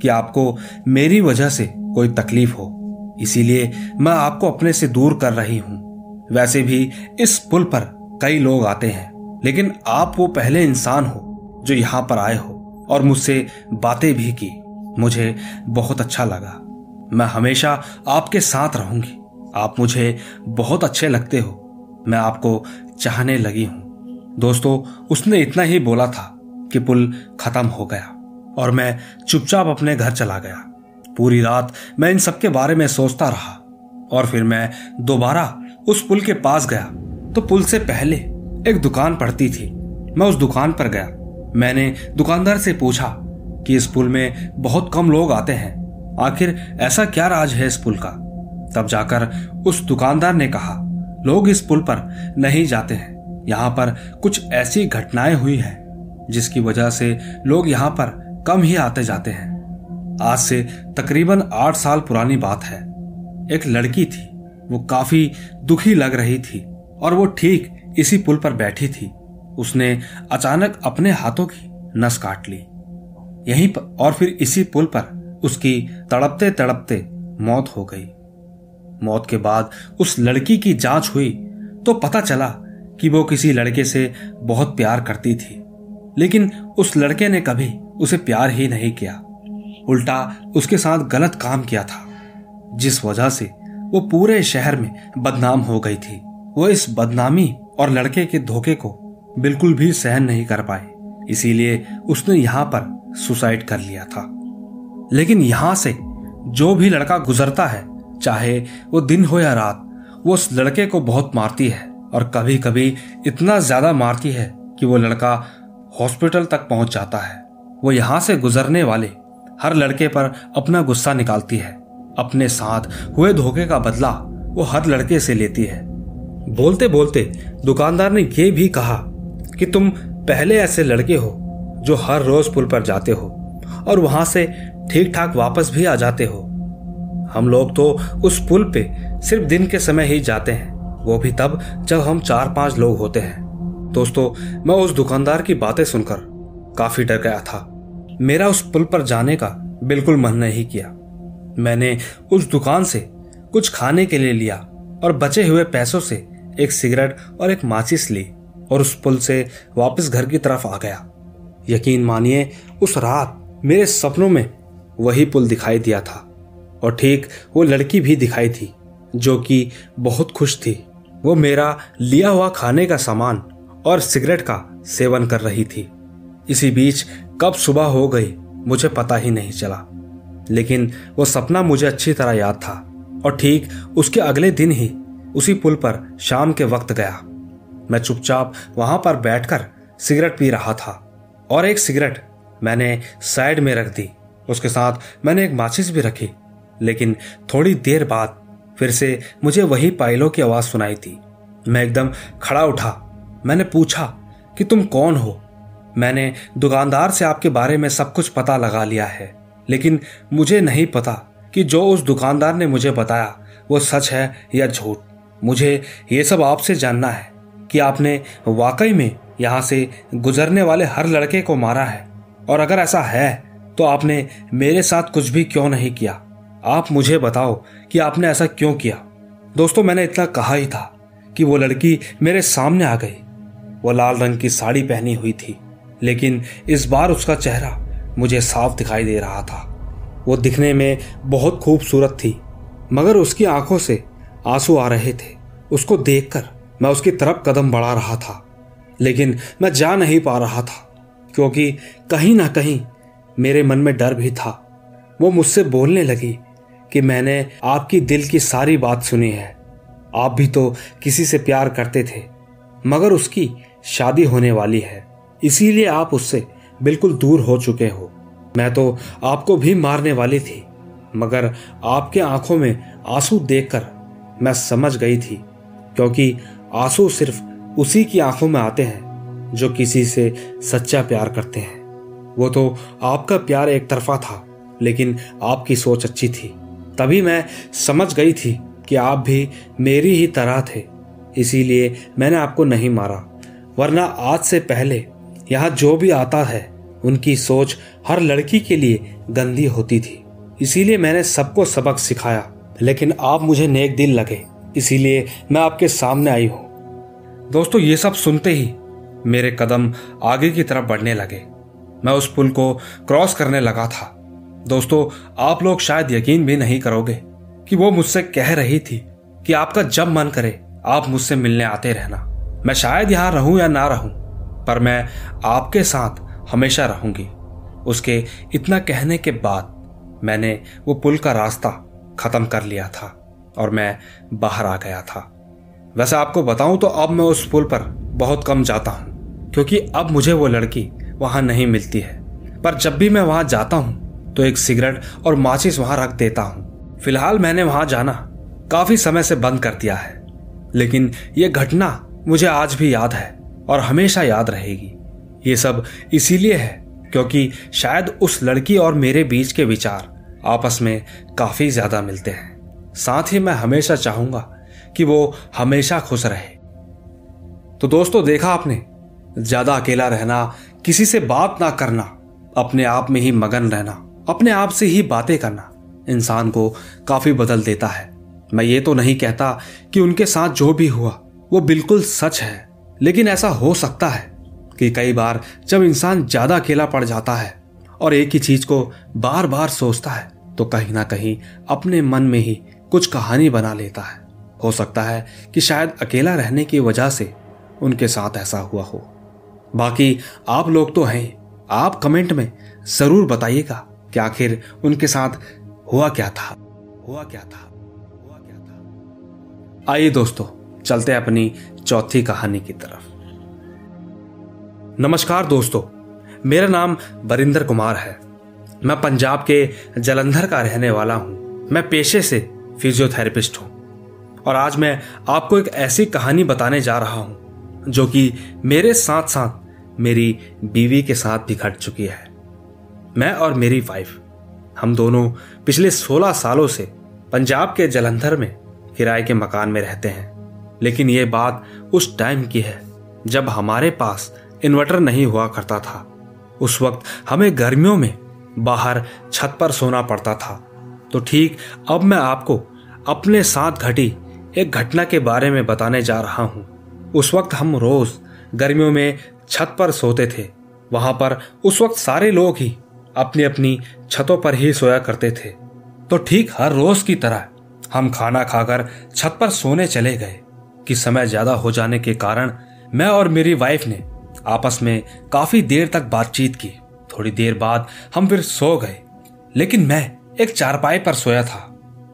Speaker 1: कि आपको मेरी वजह से कोई तकलीफ़ हो। इसीलिए मैं आपको अपने से दूर कर रही हूँ। वैसे भी इस पुल पर कई लोग आते हैं, लेकिन आप वो पहले इंसान हो जो यहाँ पर आए हो और मुझसे बातें भी की। मुझे बहुत अच्छा लगा। मैं हमेशा आपके साथ रहूँगी। आप मुझे बहुत अच्छे लगते हो। मैं आपको चाहने लगी हूँ। दोस्तों, उसने इतना ही बोला था कि पुल खत्म हो गया और मैं चुपचाप अपने घर चला गया। पूरी रात मैं इन सब के बारे में सोचता रहा और फिर मैं दोबारा उस पुल के पास गया। तो पुल से पहले एक दुकान पड़ती थी। मैं उस दुकान पर गया। मैंने दुकानदार से पूछा कि इस पुल में बहुत कम लोग आते हैं। आखिर ऐसा क्या राज है इस पुल का? तब जाकर उस दुकानदार ने कहा, लोग इस पुल पर नहीं जाते हैं। यहाँ पर कुछ ऐसी घटनाएँ हुई है, जिसकी वजह से लोग यहाँ पर कम ही आते जाते हैं। आज से तकरीबन आठ साल पुरानी बात है। एक लड़की थी, वो काफ़ी दुखी लग रही थी और वो ठीक इसी पुल पर बैठी थी। उसने अचानक अपने हाथों की नस काट ली। यहीं पर और फिर इसी पुल पर उसकी तड़पते तड़पते मौत हो गई। मौत के बाद उस लड़की की जाँच हुई तो पता चला कि वो किसी लड़के से बहुत प्यार करती थी। लेकिन उस लड़के ने कभी उसे प्यार ही नहीं किया। उल्टा उसके साथ गलत काम किया था, जिस वजह से वो पूरे शहर में बदनाम हो गई थी। वो इस बदनामी और लड़के के धोखे को बिल्कुल भी सहन नहीं कर पाए, इसीलिए उसने यहाँ पर सुसाइड कर लिया था। लेकिन यहाँ से जो भी लड़का गुजरता है, चाहे वो दिन हो या रात, वो उस लड़के को बहुत मारती है और कभी कभी इतना ज़्यादा मारती है कि वो लड़का हॉस्पिटल तक पहुँच जाता है। वो यहाँ से गुजरने वाले हर लड़के पर अपना गुस्सा निकालती है। अपने साथ हुए धोखे का बदला वो हर लड़के से लेती है। बोलते बोलते दुकानदार ने यह भी कहा कि तुम पहले ऐसे लड़के हो जो हर रोज पुल पर जाते हो और वहाँ से ठीक ठाक वापस भी आ जाते हो। हम लोग तो उस पुल पे सिर्फ़ दिन के समय ही जाते हैं। वो भी तब जब हम चार पाँच लोग होते हैं। दोस्तों, मैं उस दुकानदार की बातें सुनकर काफ़ी डर गया था। मेरा उस पुल पर जाने का बिल्कुल मन नहीं किया। मैंने उस दुकान से कुछ खाने के लिए लिया और बचे हुए पैसों से एक सिगरेट और एक माचिस ली और उस पुल से वापस घर की तरफ़ आ गया। यकीन मानिए, उस रात मेरे सपनों में वही पुल दिखाई दिया था और ठीक वो लड़की भी दिखाई थी, जो कि बहुत खुश थी। वो मेरा लिया हुआ खाने का सामान और सिगरेट का सेवन कर रही थी। इसी बीच कब सुबह हो गई, मुझे पता ही नहीं चला। लेकिन वो सपना मुझे अच्छी तरह याद था, और ठीक उसके अगले दिन ही उसी पुल पर शाम के वक्त गया। मैं चुपचाप वहाँ पर बैठकर सिगरेट पी रहा था, और एक सिगरेट मैंने साइड में रख दी। उसके साथ मैंने एक माचिस भी रखी, लेकिन थोड़ी देर बाद फिर से मुझे वही पायलों की आवाज़ सुनाई थी। मैं एकदम खड़ा उठा। मैंने पूछा कि तुम कौन हो? मैंने दुकानदार से आपके बारे में सब कुछ पता लगा लिया है। लेकिन मुझे नहीं पता कि जो उस दुकानदार ने मुझे बताया, वो सच है या झूठ। मुझे ये सब आपसे जानना है कि आपने वाकई में यहाँ से गुजरने वाले हर लड़के को मारा है। और अगर ऐसा है तो आपने मेरे साथ कुछ भी क्यों नहीं किया? आप मुझे बताओ कि आपने ऐसा क्यों किया? दोस्तों, मैंने इतना कहा ही था कि वो लड़की मेरे सामने आ गई। वो लाल रंग की साड़ी पहनी हुई थी। लेकिन इस बार उसका चेहरा मुझे साफ़ दिखाई दे रहा था। वो दिखने में बहुत खूबसूरत थी, मगर उसकी आँखों से आँसू आ रहे थे। उसको देखकर मैं उसकी तरफ़ कदम बढ़ा रहा था, लेकिन मैं जा नहीं पा रहा था, क्योंकि कहीं ना कहीं मेरे मन में डर भी था। वो मुझसे बोलने लगी कि मैंने आपकी दिल की सारी बात सुनी है, आप भी तो किसी से प्यार करते थे, मगर उसकी शादी होने वाली है। इसीलिए आप उससे बिल्कुल दूर हो चुके हो। मैं तो आपको भी मारने वाली थी, मगर आपके आँखों में आँसू देखकर मैं समझ गई थी, क्योंकि आँसू सिर्फ़ उसी की आँखों में आते हैं जो किसी से सच्चा प्यार करते हैं। वो तो आपका प्यार एक तरफा था, लेकिन आपकी सोच अच्छी थी। तभी मैं समझ गई थी कि आप भी मेरी ही तरह थे, इसीलिए मैंने आपको नहीं मारा, वरना आज से पहले यहाँ जो भी आता है, उनकी सोच हर लड़की के लिए गंदी होती थी। इसीलिए मैंने सबको सबक सिखाया, लेकिन आप मुझे नेक दिल लगे, इसीलिए मैं आपके सामने आई हूँ। दोस्तों, ये सब सुनते ही मेरे कदम आगे की तरफ़ बढ़ने लगे। मैं उस पुल को क्रॉस करने लगा था। दोस्तों, आप लोग शायद यकीन भी नहीं करोगे कि वो मुझसे कह रही थी कि आपका जब मन करे, आप मुझसे मिलने आते रहना। मैं शायद यहाँ रहूँ या ना रहूँ पर मैं आपके साथ हमेशा रहूँगी। उसके इतना कहने के बाद मैंने वो पुल का रास्ता खत्म कर लिया था और मैं बाहर आ गया था। वैसे आपको बताऊँ तो अब मैं उस पुल पर बहुत कम जाता हूँ, क्योंकि अब मुझे वो लड़की वहाँ नहीं मिलती है। पर जब भी मैं वहाँ जाता हूँ तो एक सिगरेट और माचिस वहाँ रख देता हूँ। फ़िलहाल मैंने वहाँ जाना काफ़ी समय से बंद कर दिया है, लेकिन यह घटना मुझे आज भी याद है। और हमेशा याद रहेगी। ये सब इसीलिए है क्योंकि शायद उस लड़की और मेरे बीच के विचार आपस में काफ़ी ज़्यादा मिलते हैं। साथ ही मैं हमेशा चाहूँगा कि वो हमेशा खुश रहे। तो दोस्तों, देखा आपने? ज़्यादा अकेला रहना, किसी से बात ना करना, अपने आप में ही मगन रहना, अपने आप से ही बातें करना, इंसान को काफ़ी बदल देता है। मैं ये तो नहीं कहता कि उनके साथ जो भी हुआ, वो बिल्कुल सच है। लेकिन ऐसा हो सकता है कि कई बार जब इंसान ज़्यादा अकेला पड़ जाता है और एक ही चीज़ को बार बार सोचता है तो कहीं ना कहीं अपने मन में ही कुछ कहानी बना लेता है। हो सकता है कि शायद अकेला रहने की वजह से उनके साथ ऐसा हुआ हो। बाकी आप लोग तो हैं, आप कमेंट में ज़रूर बताइएगा कि आखिर उनके साथ हुआ क्या था, हुआ क्या था, हुआ क्या था। आइए दोस्तों चलते हैं अपनी चौथी कहानी की तरफ़। नमस्कार दोस्तों, मेरा नाम बरिंदर कुमार है। मैं पंजाब के जलंधर का रहने वाला हूँ। मैं पेशे से फिजियोथेरेपिस्ट हूँ। और आज मैं आपको एक ऐसी कहानी बताने जा रहा हूँ, जो कि मेरे साथ साथ मेरी बीवी के साथ भी घट चुकी है। मैं और मेरी वाइफ हम दोनों पिछले 16 सालों से पंजाब के जलंधर में किराए के मकान में रहते हैं। लेकिन ये बात उस टाइम की है, जब हमारे पास इन्वर्टर नहीं हुआ करता था। उस वक्त हमें गर्मियों में बाहर छत पर सोना पड़ता था। तो ठीक, अब मैं आपको अपने साथ घटी एक घटना के बारे में बताने जा रहा हूँ। उस वक्त हम रोज गर्मियों में छत पर सोते थे। वहाँ पर उस वक्त सारे लोग ही अपनी अपनी छतों पर ही सोया करते थे। तो ठीक हर रोज की तरह हम खाना खाकर छत पर सोने चले गए। कि समय ज़्यादा हो जाने के कारण मैं और मेरी वाइफ ने आपस में काफ़ी देर तक बातचीत की। थोड़ी देर बाद हम फिर सो गए, लेकिन मैं एक चारपाई पर सोया था।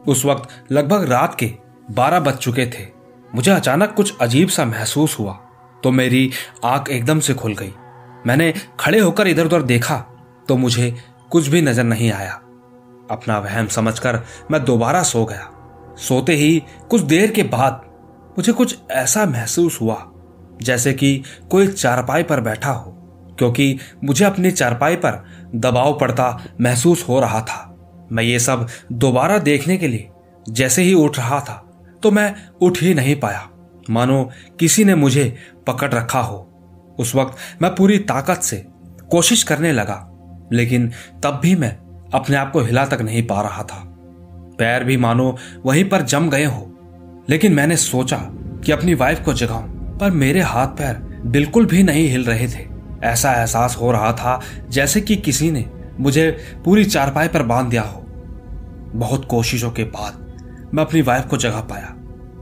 Speaker 1: उस वक्त लगभग रात के बारह बज चुके थे। मुझे अचानक कुछ अजीब सा महसूस हुआ तो मेरी आँख एकदम से खुल गई। मैंने खड़े होकर इधर उधर देखा तो मुझे कुछ भी नज़र नहीं आया। अपना वहम समझकर मैं दोबारा सो गया। सोते ही कुछ देर के बाद मुझे कुछ ऐसा महसूस हुआ, जैसे कि कोई चारपाई पर बैठा हो, क्योंकि मुझे अपनी चारपाई पर दबाव पड़ता महसूस हो रहा था। मैं ये सब दोबारा देखने के लिए जैसे ही उठ रहा था तो मैं उठ ही नहीं पाया। मानो किसी ने मुझे पकड़ रखा हो। उस वक्त मैं पूरी ताकत से कोशिश करने लगा, लेकिन तब भी मैं अपने आप को हिला तक नहीं पा रहा था। पैर भी मानो वहीं पर जम गए हो। लेकिन मैंने सोचा कि अपनी वाइफ को जगाऊं, पर मेरे हाथ पैर बिल्कुल भी नहीं हिल रहे थे। ऐसा एहसास हो रहा था जैसे कि किसी ने मुझे पूरी चारपाई पर बाँध दिया हो। बहुत कोशिशों के बाद मैं अपनी वाइफ को जगा पाया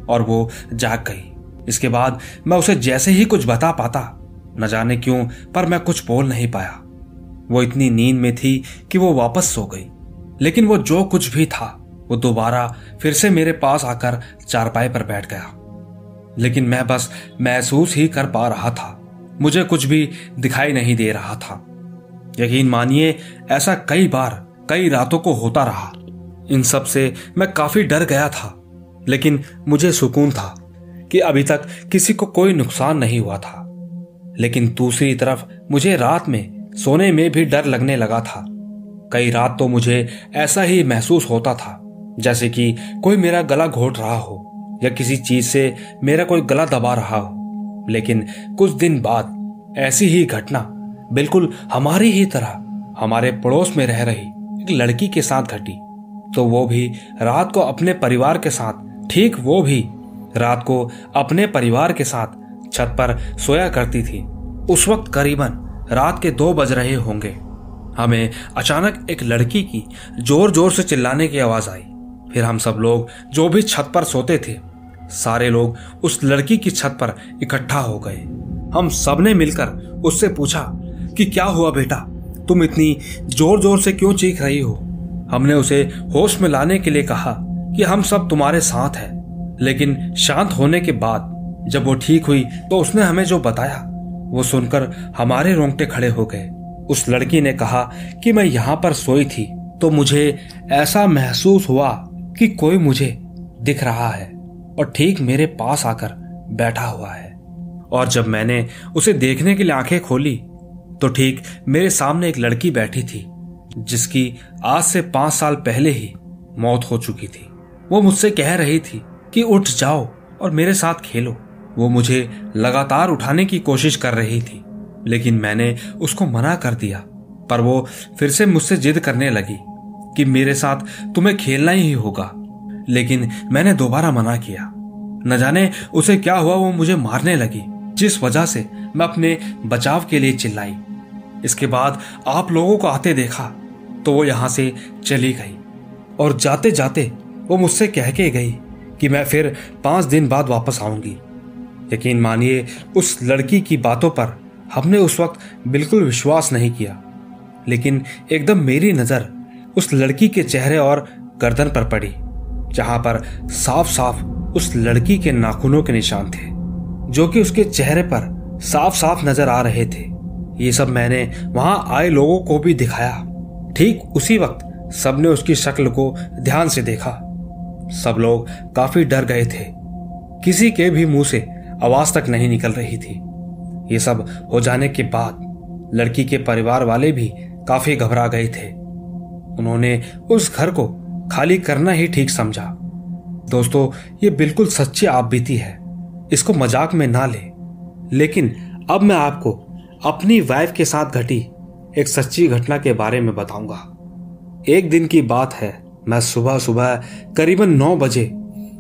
Speaker 1: और वो जाग गई। इसके बाद मैं उसे जैसे ही कुछ बता पाता, न जाने क्यों, पर मैं कुछ बोल नहीं पाया। वो इतनी नींद में थी कि वो वापस सो गई, लेकिन वो जो कुछ भी था वो दोबारा फिर से मेरे पास आकर चारपाई पर बैठ गया। लेकिन मैं बस महसूस ही कर पा रहा था। मुझे कुछ भी दिखाई नहीं दे रहा था। यकीन मानिए, ऐसा कई बार, कई रातों को होता रहा। इन सबसे मैं काफ़ी डर गया था। लेकिन मुझे सुकून था कि अभी तक किसी को कोई नुकसान नहीं हुआ था। लेकिन दूसरी तरफ़ मुझे रात में सोने में भी डर लगने लगा था। कई रात तो मुझे ऐसा ही महसूस होता था जैसे कि कोई मेरा गला घोट रहा हो या किसी चीज़ से मेरा कोई गला दबा रहा हो। लेकिन कुछ दिन बाद ऐसी ही घटना बिल्कुल हमारी ही तरह हमारे पड़ोस में रह रही एक लड़की के साथ घटी। तो वो भी रात को अपने परिवार के साथ, ठीक वो भी रात को अपने परिवार के साथ छत पर सोया करती थी। उस वक्त करीबन रात के दो बज रहे होंगे। हमें अचानक एक लड़की की ज़ोर ज़ोर से चिल्लाने की आवाज़ आई। फिर हम सब लोग जो भी छत पर सोते थे, सारे लोग उस लड़की की छत पर इकट्ठा हो गए। हम सबने मिलकर उससे पूछा कि क्या हुआ बेटा? तुम इतनी ज़ोर ज़ोर से क्यों चीख रही हो? हमने उसे होश में लाने के लिए कहा कि हम सब तुम्हारे साथ हैं। लेकिन शांत होने के बाद जब वो ठीक हुई तो उसने हमें जो बताया, वो सुनकर हमारे रोंगटे खड़े हो गए। उस लड़की ने कहा कि मैं यहाँ पर सोई थी तो मुझे ऐसा महसूस हुआ कि कोई मुझे दिख रहा है और ठीक मेरे पास आकर बैठा हुआ है। और जब मैंने उसे देखने के लिए आँखें खोली तो ठीक मेरे सामने एक लड़की बैठी थी, जिसकी आज से पाँच साल पहले ही मौत हो चुकी थी। वो मुझसे कह रही थी कि उठ जाओ और मेरे साथ खेलो। वो मुझे लगातार उठाने की कोशिश कर रही थी, लेकिन मैंने उसको मना कर दिया, पर वो फिर से मुझसे जिद करने लगी। कि मेरे साथ तुम्हें खेलना ही होगा। लेकिन मैंने दोबारा मना किया। न जाने उसे क्या हुआ, वो मुझे मारने लगी, जिस वजह से मैं अपने बचाव के लिए चिल्लाई। इसके बाद आप लोगों को आते देखा तो वो यहाँ से चली गई। और जाते जाते वो मुझसे कह के गई कि मैं फिर पाँच दिन बाद वापस आऊँगी। यकीन मानिए, उस लड़की की बातों पर हमने उस वक्त बिल्कुल विश्वास नहीं किया। लेकिन एकदम मेरी नज़र उस लड़की के चेहरे और गर्दन पर पड़ी, जहाँ पर साफ़ साफ़ उस लड़की के नाखूनों के निशान थे, जो कि उसके चेहरे पर साफ़ साफ़ नज़र आ रहे थे। ये सब मैंने वहाँ आए लोगों को भी दिखाया। ठीक उसी वक्त सबने उसकी शक्ल को ध्यान से देखा। सब लोग काफ़ी डर गए थे। किसी के भी मुँह से आवाज़ तक नहीं निकल रही थी। ये सब हो जाने के बाद लड़की के परिवार वाले भी काफ़ी घबरा गए थे। उन्होंने उस घर को खाली करना ही ठीक समझा। दोस्तों, ये बिल्कुल सच्ची आप बीती है। इसको मज़ाक में ना ले। लेकिन अब मैं आपको अपनी वाइफ के साथ घटी एक सच्ची घटना के बारे में बताऊँगा। एक दिन की बात है, मैं सुबह सुबह करीबन नौ बजे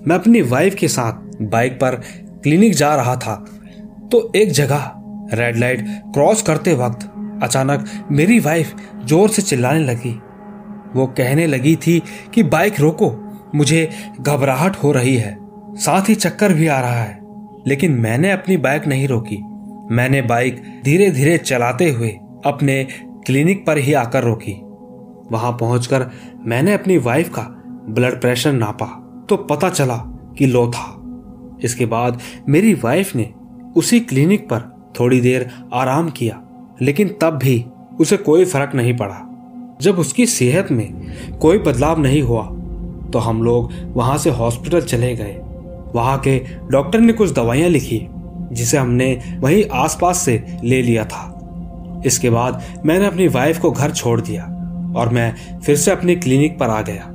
Speaker 1: मैं अपनी वाइफ के साथ बाइक पर क्लिनिक जा रहा था। तो एक जगह रेड लाइट क्रॉस करते वक्त अचानक मेरी वाइफ ज़ोर से चिल्लाने लगी। वो कहने लगी थी कि, बाइक रोको, मुझे घबराहट हो रही है, साथ ही चक्कर भी आ रहा है। लेकिन मैंने अपनी बाइक नहीं रोकी। मैंने बाइक धीरे धीरे चलाते हुए अपने क्लिनिक पर ही आकर रोकी। वहाँ पहुंचकर मैंने अपनी वाइफ का ब्लड प्रेशर नापा तो पता चला कि लो था। इसके बाद मेरी वाइफ ने उसी क्लिनिक पर थोड़ी देर आराम किया, लेकिन तब भी उसे कोई फ़र्क नहीं पड़ा। जब उसकी सेहत में कोई बदलाव नहीं हुआ तो हम लोग वहाँ से हॉस्पिटल चले गए। वहाँ के डॉक्टर ने कुछ दवाइयाँ लिखी, जिसे हमने वहीं आसपास से ले लिया था। इसके बाद मैंने अपनी वाइफ को घर छोड़ दिया और मैं फिर से अपनी क्लिनिक पर आ गया।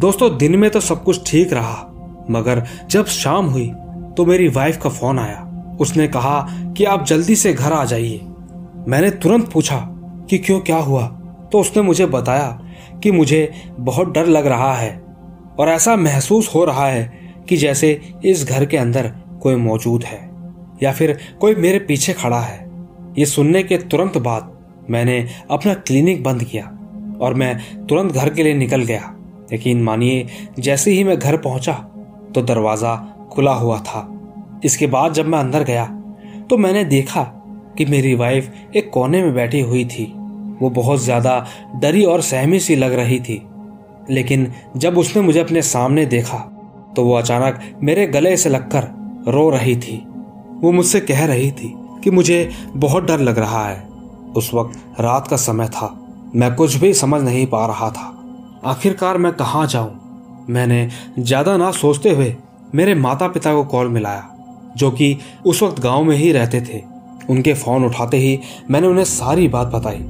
Speaker 1: दोस्तों, दिन में तो सब कुछ ठीक रहा, मगर जब शाम हुई तो मेरी वाइफ का फ़ोन आया। उसने कहा कि आप जल्दी से घर आ जाइए। मैंने तुरंत पूछा कि क्यों, क्या हुआ? तो उसने मुझे बताया कि मुझे बहुत डर लग रहा है और ऐसा महसूस हो रहा है कि जैसे इस घर के अंदर कोई मौजूद है या फिर कोई मेरे पीछे खड़ा है। ये सुनने के तुरंत बाद मैंने अपना क्लिनिक बंद किया और मैं तुरंत घर के लिए निकल गया। लेकिन मानिए, जैसे ही मैं घर पहुँचा तो दरवाज़ा खुला हुआ था। इसके बाद जब मैं अंदर गया तो मैंने देखा कि मेरी वाइफ एक कोने में बैठी हुई थी। वो बहुत ज़्यादा डरी और सहमी सी लग रही थी। लेकिन जब उसने मुझे अपने सामने देखा तो वो अचानक मेरे गले से लगकर रो रही थी। वो मुझसे कह रही थी कि मुझे बहुत डर लग रहा है। उस वक्त रात का समय था। मैं कुछ भी समझ नहीं पा रहा था। आखिरकार मैं कहाँ जाऊँ? मैंने ज़्यादा ना सोचते हुए मेरे माता पिता को कॉल मिलाया, जो कि उस वक्त गाँव में ही रहते थे। उनके फ़ोन उठाते ही मैंने उन्हें सारी बात बताई।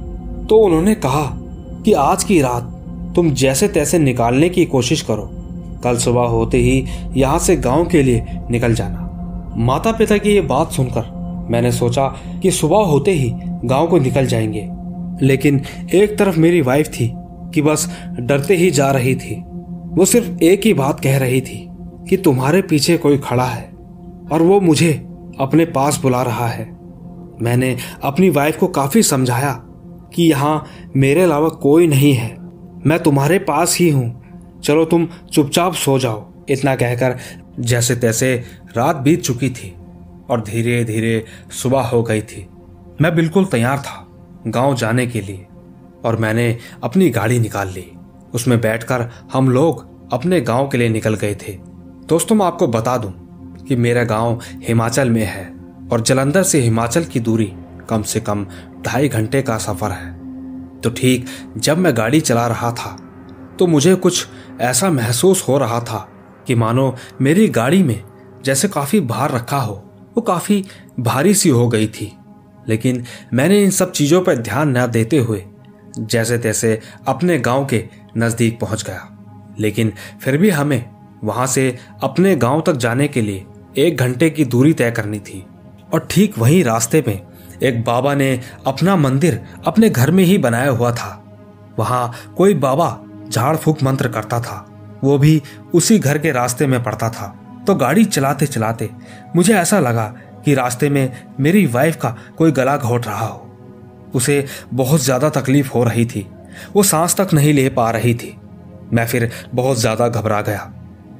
Speaker 1: तो उन्होंने कहा कि आज की रात तुम जैसे तैसे निकालने की कोशिश करो। कल सुबह होते ही यहाँ से गाँव के लिए निकल जाना। माता पिता की ये बात सुनकर मैंने सोचा कि सुबह होते ही गाँव को निकल जाएँगे। लेकिन एक तरफ़ मेरी वाइफ थी कि बस डरते ही जा रही थी। वो सिर्फ़ एक ही बात कह रही थी कि तुम्हारे पीछे कोई खड़ा है और वो मुझे अपने पास बुला रहा है। मैंने अपनी वाइफ को काफ़ी समझाया कि यहाँ मेरे अलावा कोई नहीं है। मैं तुम्हारे पास ही हूँ। चलो तुम चुपचाप सो जाओ, इतना कहकर। जैसे तैसे रात बीत चुकी थी और धीरे धीरे सुबह हो गई थी। मैं बिल्कुल तैयार था गाँव जाने के लिए और मैंने अपनी गाड़ी निकाल ली। उसमें बैठकर हम लोग अपने गाँव के लिए निकल गए थे। दोस्तों, मैं आपको बता दूँ कि मेरा गाँव हिमाचल में है और जलंधर से हिमाचल की दूरी कम से कम ढाई घंटे का सफ़र है। तो ठीक, जब मैं गाड़ी चला रहा था तो मुझे कुछ ऐसा महसूस हो रहा था कि मानो मेरी गाड़ी में जैसे काफ़ी भार रखा हो, वो काफ़ी भारी सी हो गई थी। लेकिन मैंने इन सब चीज़ों पर ध्यान न देते हुए जैसे तैसे अपने गाँव के नज़दीक पहुँच गया। लेकिन फिर भी हमें वहाँ से अपने गाँव तक जाने के लिए एक घंटे की दूरी तय करनी थी और ठीक वही रास्ते में एक बाबा ने अपना मंदिर अपने घर में ही बनाया हुआ था। वहाँ कोई बाबा झाड़ फूक मंत्र करता था। वो भी उसी घर के रास्ते में पड़ता था। तो गाड़ी चलाते चलाते मुझे ऐसा लगा कि रास्ते में मेरी वाइफ का कोई गला घोट रहा हो। उसे बहुत ज़्यादा तकलीफ़ हो रही थी। वो सांस तक नहीं ले पा रही थी। मैं फिर बहुत ज़्यादा घबरा गया।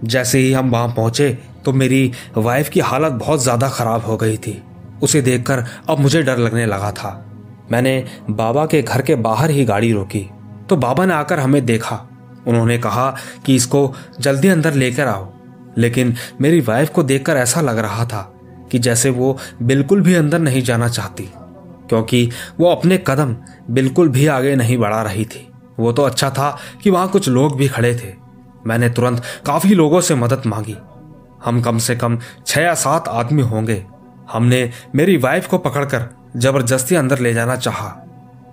Speaker 1: जैसे ही हम वहाँ पहुँचे तो मेरी वाइफ की हालत बहुत ज़्यादा खराब हो गई थी। उसे देखकर अब मुझे डर लगने लगा था। मैंने बाबा के घर के बाहर ही गाड़ी रोकी। तो बाबा ने आकर हमें देखा। उन्होंने कहा कि इसको जल्दी अंदर लेकर आओ। लेकिन मेरी वाइफ को देखकर ऐसा लग रहा था कि जैसे वो बिल्कुल भी अंदर नहीं जाना चाहती, क्योंकि वो अपने कदम बिल्कुल भी आगे नहीं बढ़ा रही थी। वो तो अच्छा था कि वहाँ कुछ लोग भी खड़े थे। मैंने तुरंत काफ़ी लोगों से मदद मांगी। हम कम से कम छह या सात आदमी होंगे। हमने मेरी वाइफ को पकड़कर ज़बरदस्ती अंदर ले जाना चाहा,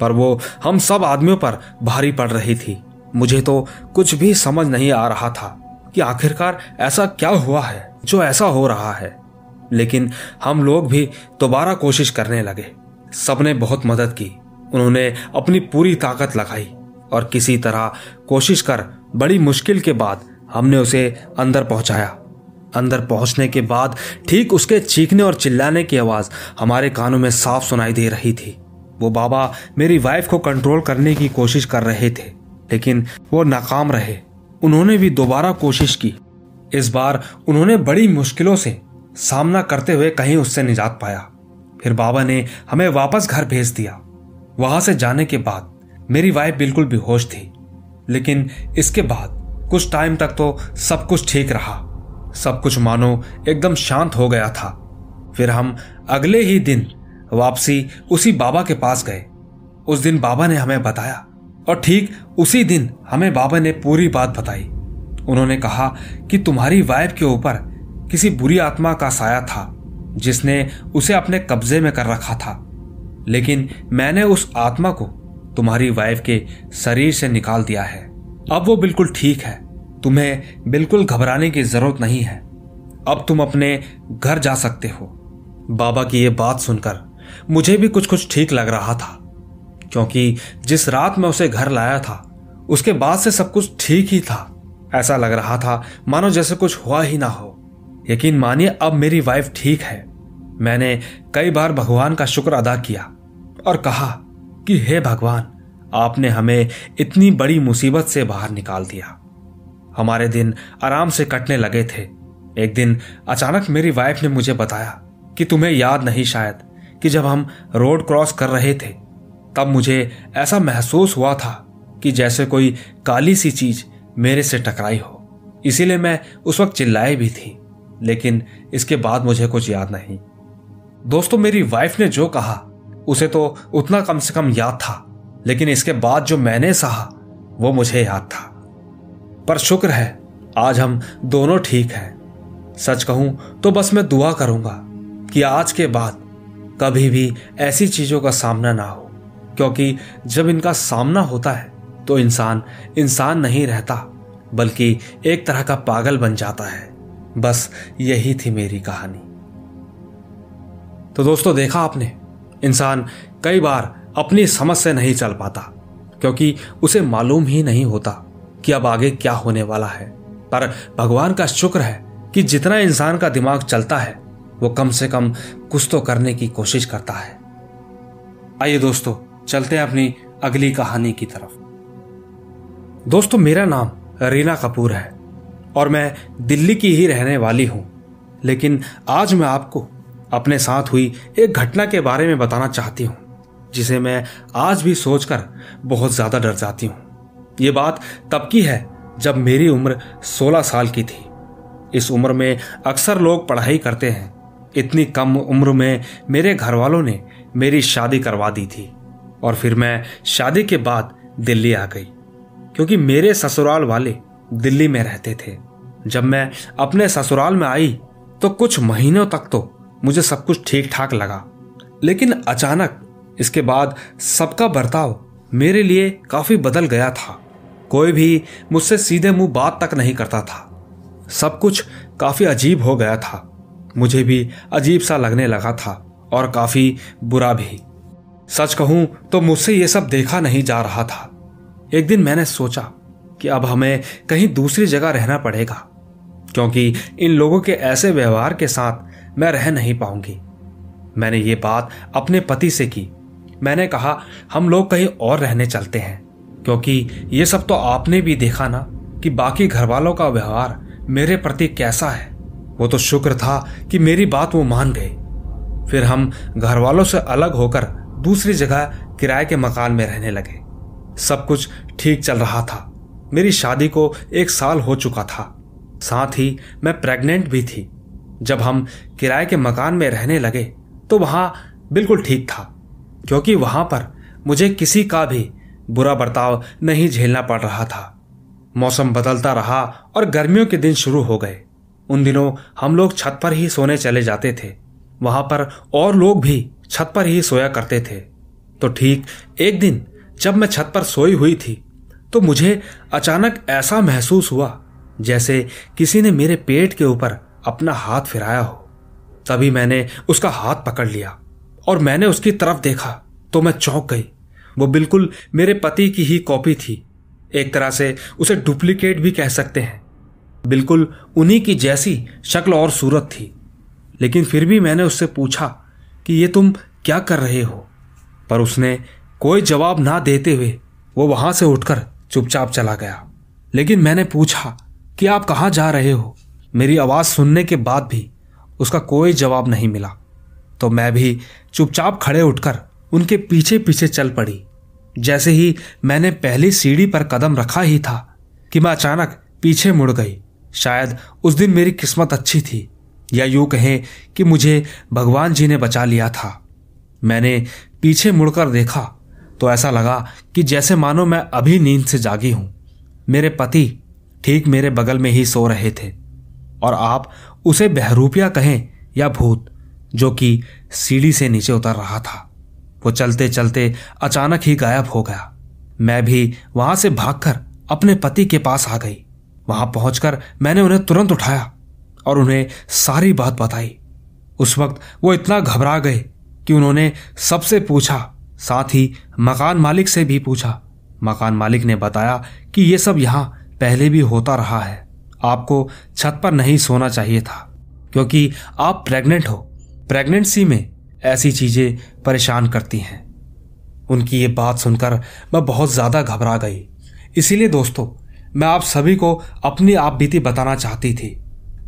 Speaker 1: पर वो हम सब आदमियों पर भारी पड़ रही थी। मुझे तो कुछ भी समझ नहीं आ रहा था कि आखिरकार ऐसा क्या हुआ है, जो ऐसा हो रहा है। लेकिन हम लोग भी दोबारा कोशिश करने लगे। सबने बहुत मदद की। उन्होंने अपनी पूरी ताकत लगाई और किसी तरह कोशिश कर बड़ी मुश्किल के बाद हमने उसे अंदर पहुँचाया। अंदर पहुँचने के बाद ठीक उसके चीखने और चिल्लाने की आवाज़ हमारे कानों में साफ़ सुनाई दे रही थी। वो बाबा मेरी वाइफ को कंट्रोल करने की कोशिश कर रहे थे, लेकिन वो नाकाम रहे। उन्होंने भी दोबारा कोशिश की। इस बार उन्होंने बड़ी मुश्किलों से सामना करते हुए कहीं उससे निजात पाया। फिर बाबा ने हमें वापस घर भेज दिया। वहाँ से जाने के बाद मेरी वाइफ बिल्कुल बेहोश थी। लेकिन इसके बाद कुछ टाइम तक तो सब कुछ ठीक रहा। सब कुछ मानो एकदम शांत हो गया था। फिर हम अगले ही दिन वापसी उसी बाबा के पास गए। उस दिन बाबा ने हमें बताया और ठीक उसी दिन हमें बाबा ने पूरी बात बताई। उन्होंने कहा कि तुम्हारी वाइफ के ऊपर किसी बुरी आत्मा का साया था, जिसने उसे अपने कब्जे में कर रखा था। लेकिन मैंने उस आत्मा को तुम्हारी वाइफ के शरीर से निकाल दिया है। अब वो बिल्कुल ठीक है। तुम्हें बिल्कुल घबराने की ज़रूरत नहीं है। अब तुम अपने घर जा सकते हो। बाबा की ये बात सुनकर मुझे भी कुछ कुछ ठीक लग रहा था, क्योंकि जिस रात मैं उसे घर लाया था, उसके बाद से सब कुछ ठीक ही था। ऐसा लग रहा था मानो जैसे कुछ हुआ ही ना हो। यकीन मानिए, अब मेरी वाइफ ठीक है। मैंने कई बार भगवान का शुक्र अदा किया और कहा कि, हे भगवान, आपने हमें इतनी बड़ी मुसीबत से बाहर निकाल दिया। हमारे दिन आराम से कटने लगे थे। एक दिन अचानक मेरी वाइफ ने मुझे बताया कि तुम्हें याद नहीं शायद कि जब हम रोड क्रॉस कर रहे थे, तब मुझे ऐसा महसूस हुआ था कि जैसे कोई काली सी चीज़ मेरे से टकराई हो। इसीलिए मैं उस वक्त चिल्लाई भी थी, लेकिन इसके बाद मुझे कुछ याद नहीं। दोस्तों, मेरी वाइफ ने जो कहा, उसे तो उतना कम से कम याद था, लेकिन इसके बाद जो मैंने सहा, वो मुझे याद था। पर शुक्र है, आज हम दोनों ठीक हैं। सच कहूँ तो बस मैं दुआ करूँगा कि आज के बाद कभी भी ऐसी चीज़ों का सामना ना हो, क्योंकि जब इनका सामना होता है तो इंसान इंसान नहीं रहता, बल्कि एक तरह का पागल बन जाता है। बस यही थी मेरी कहानी। तो दोस्तों, देखा आपने, इंसान कई बार अपनी समझ से नहीं चल पाता, क्योंकि उसे मालूम ही नहीं होता। कि अब आगे क्या होने वाला है। पर भगवान का शुक्र है कि जितना इंसान का दिमाग चलता है, वो कम से कम कुछ तो करने की कोशिश करता है। आइए दोस्तों, चलते हैं अपनी अगली कहानी की तरफ़। दोस्तों, मेरा नाम रीना कपूर है और मैं दिल्ली की ही रहने वाली हूँ। लेकिन आज मैं आपको अपने साथ हुई एक घटना के बारे में बताना चाहती हूँ, जिसे मैं आज भी सोचकर बहुत ज़्यादा डर जाती हूँ। ये बात तब की है जब मेरी उम्र 16 साल की थी। इस उम्र में अक्सर लोग पढ़ाई करते हैं। इतनी कम उम्र में मेरे घर वालों ने मेरी शादी करवा दी थी और फिर मैं शादी के बाद दिल्ली आ गई, क्योंकि मेरे ससुराल वाले दिल्ली में रहते थे। जब मैं अपने ससुराल में आई तो कुछ महीनों तक तो मुझे सब कुछ ठीक ठाक लगा। लेकिन अचानक इसके बाद सबका बर्ताव मेरे लिए काफ़ी बदल गया था। कोई भी मुझसे सीधे मुँह बात तक नहीं करता था। सब कुछ काफ़ी अजीब हो गया था। मुझे भी अजीब सा लगने लगा था और काफ़ी बुरा भी। सच कहूँ तो मुझसे यह सब देखा नहीं जा रहा था। एक दिन मैंने सोचा कि अब हमें कहीं दूसरी जगह रहना पड़ेगा, क्योंकि इन लोगों के ऐसे व्यवहार के साथ मैं रह नहीं पाऊँगी। मैंने ये बात अपने पति से की मैंने कहा, हम लोग कहीं और रहने चलते हैं। क्योंकि ये सब तो आपने भी देखा ना कि बाकी घर वालों का व्यवहार मेरे प्रति कैसा है। वो तो शुक्र था कि मेरी बात वो मान गए। फिर हम घर वालों से अलग होकर दूसरी जगह किराए के मकान में रहने लगे। सब कुछ ठीक चल रहा था। मेरी शादी को एक साल हो चुका था। साथ ही मैं प्रेग्नेंट भी थी। जब हम किराए के मकान में रहने लगे तो वहाँ बिल्कुल ठीक था। क्योंकि वहाँ पर मुझे किसी का भी बुरा बर्ताव नहीं झेलना पड़ रहा था। मौसम बदलता रहा और गर्मियों के दिन शुरू हो गए। उन दिनों हम लोग छत पर ही सोने चले जाते थे। वहाँ पर और लोग भी छत पर ही सोया करते थे। तो ठीक एक दिन जब मैं छत पर सोई हुई थी तो मुझे अचानक ऐसा महसूस हुआ जैसे किसी ने मेरे पेट के ऊपर अपना हाथ फिराया हो। तभी मैंने उसका हाथ पकड़ लिया। और मैंने उसकी तरफ़ देखा तो मैं चौंक गई। वो बिल्कुल मेरे पति की ही कॉपी थी। एक तरह से उसे डुप्लीकेट भी कह सकते हैं। बिल्कुल उन्हीं की जैसी शक्ल और सूरत थी। लेकिन फिर भी मैंने उससे पूछा कि ये तुम क्या कर रहे हो? पर उसने कोई जवाब ना देते हुए वो वहाँ से उठकर चुपचाप चला गया। लेकिन मैंने पूछा कि आप कहाँ जा रहे हो? मेरी आवाज़ सुनने के बाद भी उसका कोई जवाब नहीं मिला। तो मैं भी चुपचाप खड़े उठकर उनके पीछे पीछे चल पड़ी। जैसे ही मैंने पहली सीढ़ी पर कदम रखा ही था कि मैं अचानक पीछे मुड़ गई। शायद उस दिन मेरी किस्मत अच्छी थी या यूँ कहें कि मुझे भगवान जी ने बचा लिया था। मैंने पीछे मुड़कर देखा तो ऐसा लगा कि जैसे मानो मैं अभी नींद से जागी हूँ। मेरे पति ठीक मेरे बगल में ही सो रहे थे। और आप उसे बहरूपिया कहें या भूत जो कि सीढ़ी से नीचे उतर रहा था। वो चलते चलते अचानक ही गायब हो गया। मैं भी वहाँ से भागकर अपने पति के पास आ गई। वहाँ पहुंचकर मैंने उन्हें तुरंत उठाया और उन्हें सारी बात बताई। उस वक्त वो इतना घबरा गए कि उन्होंने सबसे पूछा, साथ ही मकान मालिक से भी पूछा। मकान मालिक ने बताया कि ये सब यहाँ पहले भी होता रहा है। आपको छत पर नहीं सोना चाहिए था, क्योंकि आप प्रेग्नेंट हो। प्रेगनेंसी में ऐसी चीज़ें परेशान करती हैं। उनकी ये बात सुनकर मैं बहुत ज़्यादा घबरा गई। इसीलिए दोस्तों, मैं आप सभी को अपनी आप बीती बताना चाहती थी।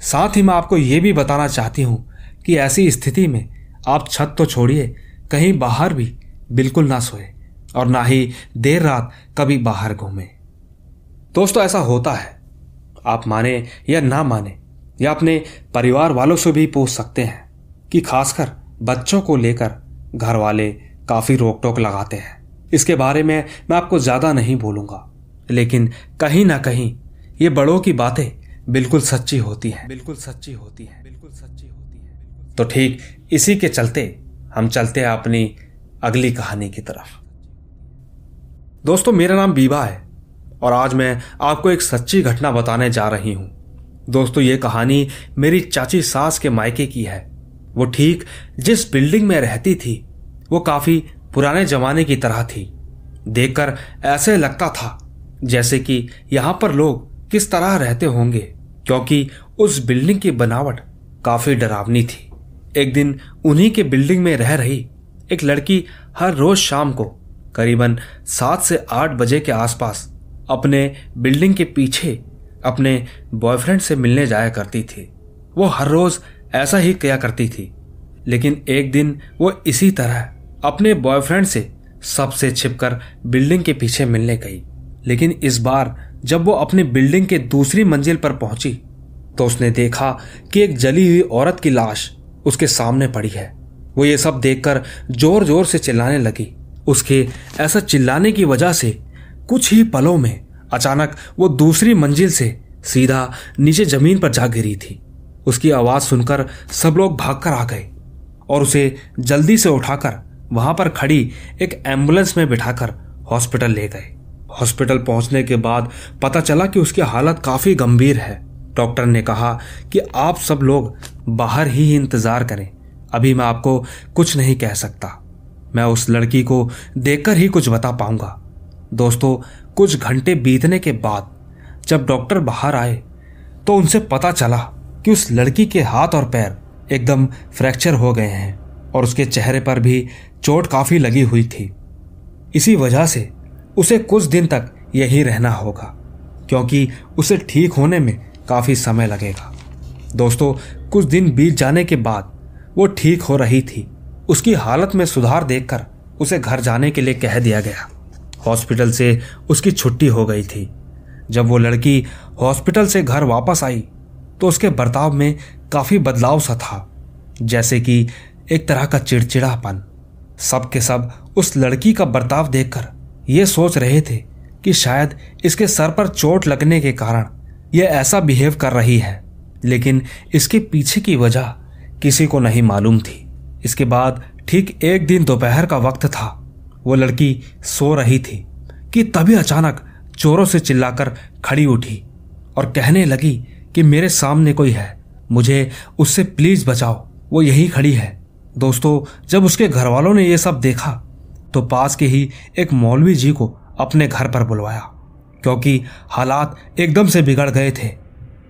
Speaker 1: साथ ही मैं आपको ये भी बताना चाहती हूँ कि ऐसी स्थिति में आप छत तो छोड़िए, कहीं बाहर भी बिल्कुल ना सोए और ना ही देर रात कभी बाहर घूमे। दोस्तों, ऐसा होता है। आप माने या ना माने, या अपने परिवार वालों से भी पूछ सकते हैं। कि खासकर बच्चों को लेकर घर वाले काफ़ी रोक टोक लगाते हैं। इसके बारे में मैं आपको ज़्यादा नहीं बोलूँगा लेकिन कहीं ना कहीं ये बड़ों की बातें बिल्कुल सच्ची होती हैं। बिल्कुल सच्ची होती हैं। बिल्कुल सच्ची होती हैं। तो ठीक इसी के चलते हम चलते हैं अपनी अगली कहानी की तरफ़। दोस्तों मेरा नाम बीबा है और आज मैं आपको एक सच्ची घटना बताने जा रही हूँ। दोस्तों ये कहानी मेरी चाची सास के मायके की है। वो ठीक जिस बिल्डिंग में रहती थी, वो काफ़ी पुराने जमाने की तरह थी। देखकर ऐसे लगता था जैसे कि यहाँ पर लोग किस तरह रहते होंगे, क्योंकि उस बिल्डिंग की बनावट काफ़ी डरावनी थी। एक दिन उन्हीं के बिल्डिंग में रह रही एक लड़की हर रोज शाम को करीबन सात से आठ बजे के आसपास अपने बिल्डिंग के पीछे अपने बॉयफ्रेंड से मिलने जाया करती थी। वो हर रोज ऐसा ही किया करती थी। लेकिन एक दिन वो इसी तरह अपने बॉयफ्रेंड से सबसे छिपकर बिल्डिंग के पीछे मिलने गई। लेकिन इस बार जब वो अपनी बिल्डिंग के दूसरी मंजिल पर पहुँची तो उसने देखा कि एक जली हुई औरत की लाश उसके सामने पड़ी है। वो ये सब देखकर ज़ोर ज़ोर से चिल्लाने लगी। उसके ऐसा चिल्लाने की वजह से कुछ ही पलों में अचानक वो दूसरी मंजिल से सीधा नीचे ज़मीन पर जा गिरी थी। उसकी आवाज़ सुनकर सब लोग भागकर आ गए और उसे जल्दी से उठाकर वहाँ पर खड़ी एक एंबुलेंस में बिठाकर हॉस्पिटल ले गए। हॉस्पिटल पहुँचने के बाद पता चला कि उसकी हालत काफ़ी गंभीर है। डॉक्टर ने कहा कि आप सब लोग बाहर ही इंतज़ार करें। अभी मैं आपको कुछ नहीं कह सकता। मैं उस लड़की को देखकर ही कुछ बता पाऊँगा। दोस्तों, कुछ घंटे बीतने के बाद जब डॉक्टर बाहर आए तो उनसे पता चला कि उस लड़की के हाथ और पैर एकदम फ्रैक्चर हो गए हैं और उसके चेहरे पर भी चोट काफ़ी लगी हुई थी। इसी वजह से उसे कुछ दिन तक यही रहना होगा, क्योंकि उसे ठीक होने में काफ़ी समय लगेगा। दोस्तों, कुछ दिन बीत जाने के बाद वो ठीक हो रही थी। उसकी हालत में सुधार देखकर उसे घर जाने के लिए कह दिया गया। हॉस्पिटल से उसकी छुट्टी हो गई थी। जब वो लड़की हॉस्पिटल से घर वापस आई तो उसके बर्ताव में काफ़ी बदलाव सा था, जैसे कि एक तरह का चिड़चिड़ापन। सब के सब उस लड़की का बर्ताव देखकर ये सोच रहे थे कि शायद इसके सर पर चोट लगने के कारण यह ऐसा बिहेव कर रही है। लेकिन इसके पीछे की वजह किसी को नहीं मालूम थी। इसके बाद ठीक एक दिन दोपहर का वक्त था। वो लड़की सो रही थी कि तभी अचानक चोरों से चिल्लाकर खड़ी उठी और कहने लगी कि मेरे सामने कोई है। मुझे उससे प्लीज़ बचाओ। वो यही खड़ी है। दोस्तों, जब उसके घर वालों ने यह सब देखा तो पास के ही एक मौलवी जी को अपने घर पर बुलवाया, क्योंकि हालात एकदम से बिगड़ गए थे।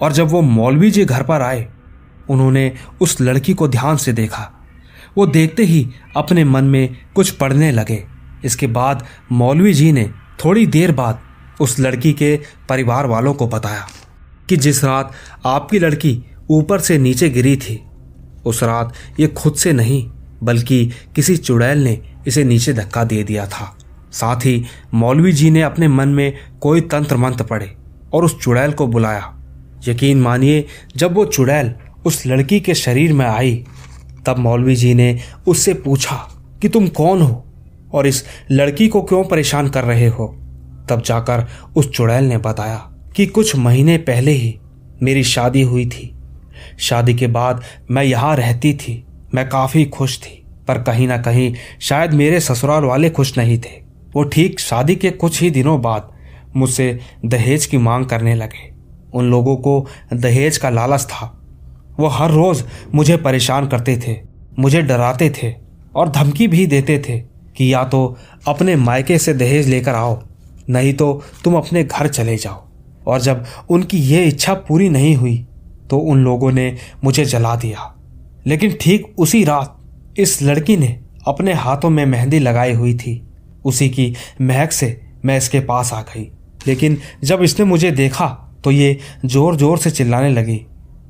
Speaker 1: और जब वो मौलवी जी घर पर आए, उन्होंने उस लड़की को ध्यान से देखा। वो देखते ही अपने मन में कुछ पढ़ने लगे। इसके बाद मौलवी जी ने थोड़ी देर बाद उस लड़की के परिवार वालों को बताया। कि जिस रात आपकी लड़की ऊपर से नीचे गिरी थी, उस रात ये खुद से नहीं, बल्कि किसी चुड़ैल ने इसे नीचे धक्का दे दिया था। साथ ही मौलवी जी ने अपने मन में कोई तंत्र मंत्र पढ़े और उस चुड़ैल को बुलाया। यकीन मानिए, जब वो चुड़ैल उस लड़की के शरीर में आई, तब मौलवी जी ने उससे पूछा कि तुम कौन हो और इस लड़की को क्यों परेशान कर रहे हो? तब जाकर उस चुड़ैल ने बताया कि कुछ महीने पहले ही मेरी शादी हुई थी। शादी के बाद मैं यहाँ रहती थी। मैं काफ़ी खुश थी, पर कहीं ना कहीं शायद मेरे ससुराल वाले खुश नहीं थे। वो ठीक शादी के कुछ ही दिनों बाद मुझसे दहेज की मांग करने लगे। उन लोगों को दहेज का लालच था। वो हर रोज़ मुझे परेशान करते थे, मुझे डराते थे और धमकी भी देते थे कि या तो अपने मायके से दहेज लेकर आओ, नहीं तो तुम अपने घर चले जाओ। और जब उनकी ये इच्छा पूरी नहीं हुई तो उन लोगों ने मुझे जला दिया। लेकिन ठीक उसी रात इस लड़की ने अपने हाथों में मेहंदी लगाई हुई थी। उसी की महक से मैं इसके पास आ गई। लेकिन जब इसने मुझे देखा तो ये ज़ोर ज़ोर से चिल्लाने लगी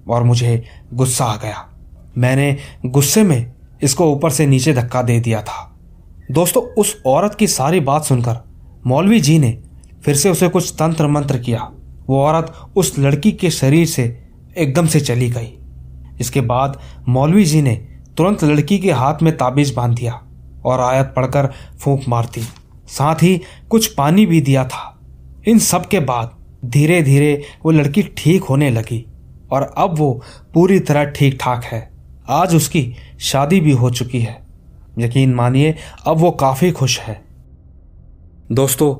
Speaker 1: और मुझे गुस्सा आ गया। मैंने गुस्से में इसको ऊपर से नीचे धक्का दे दिया था। दोस्तों, उस औरत की सारी बात सुनकर मौलवी जी ने फिर से उसे कुछ तंत्र मंत्र किया। वो औरत उस लड़की के शरीर से एकदम से चली गई। इसके बाद मौलवी जी ने तुरंत लड़की के हाथ में ताबीज बाँध दिया और आयत पढ़कर फूंक मारती साथ ही कुछ पानी भी दिया था। इन सब के बाद धीरे धीरे वो लड़की ठीक होने लगी और अब वो पूरी तरह ठीक ठाक है। आज उसकी शादी भी हो चुकी है। यकीन मानिए, अब वो काफ़ी खुश है। दोस्तों,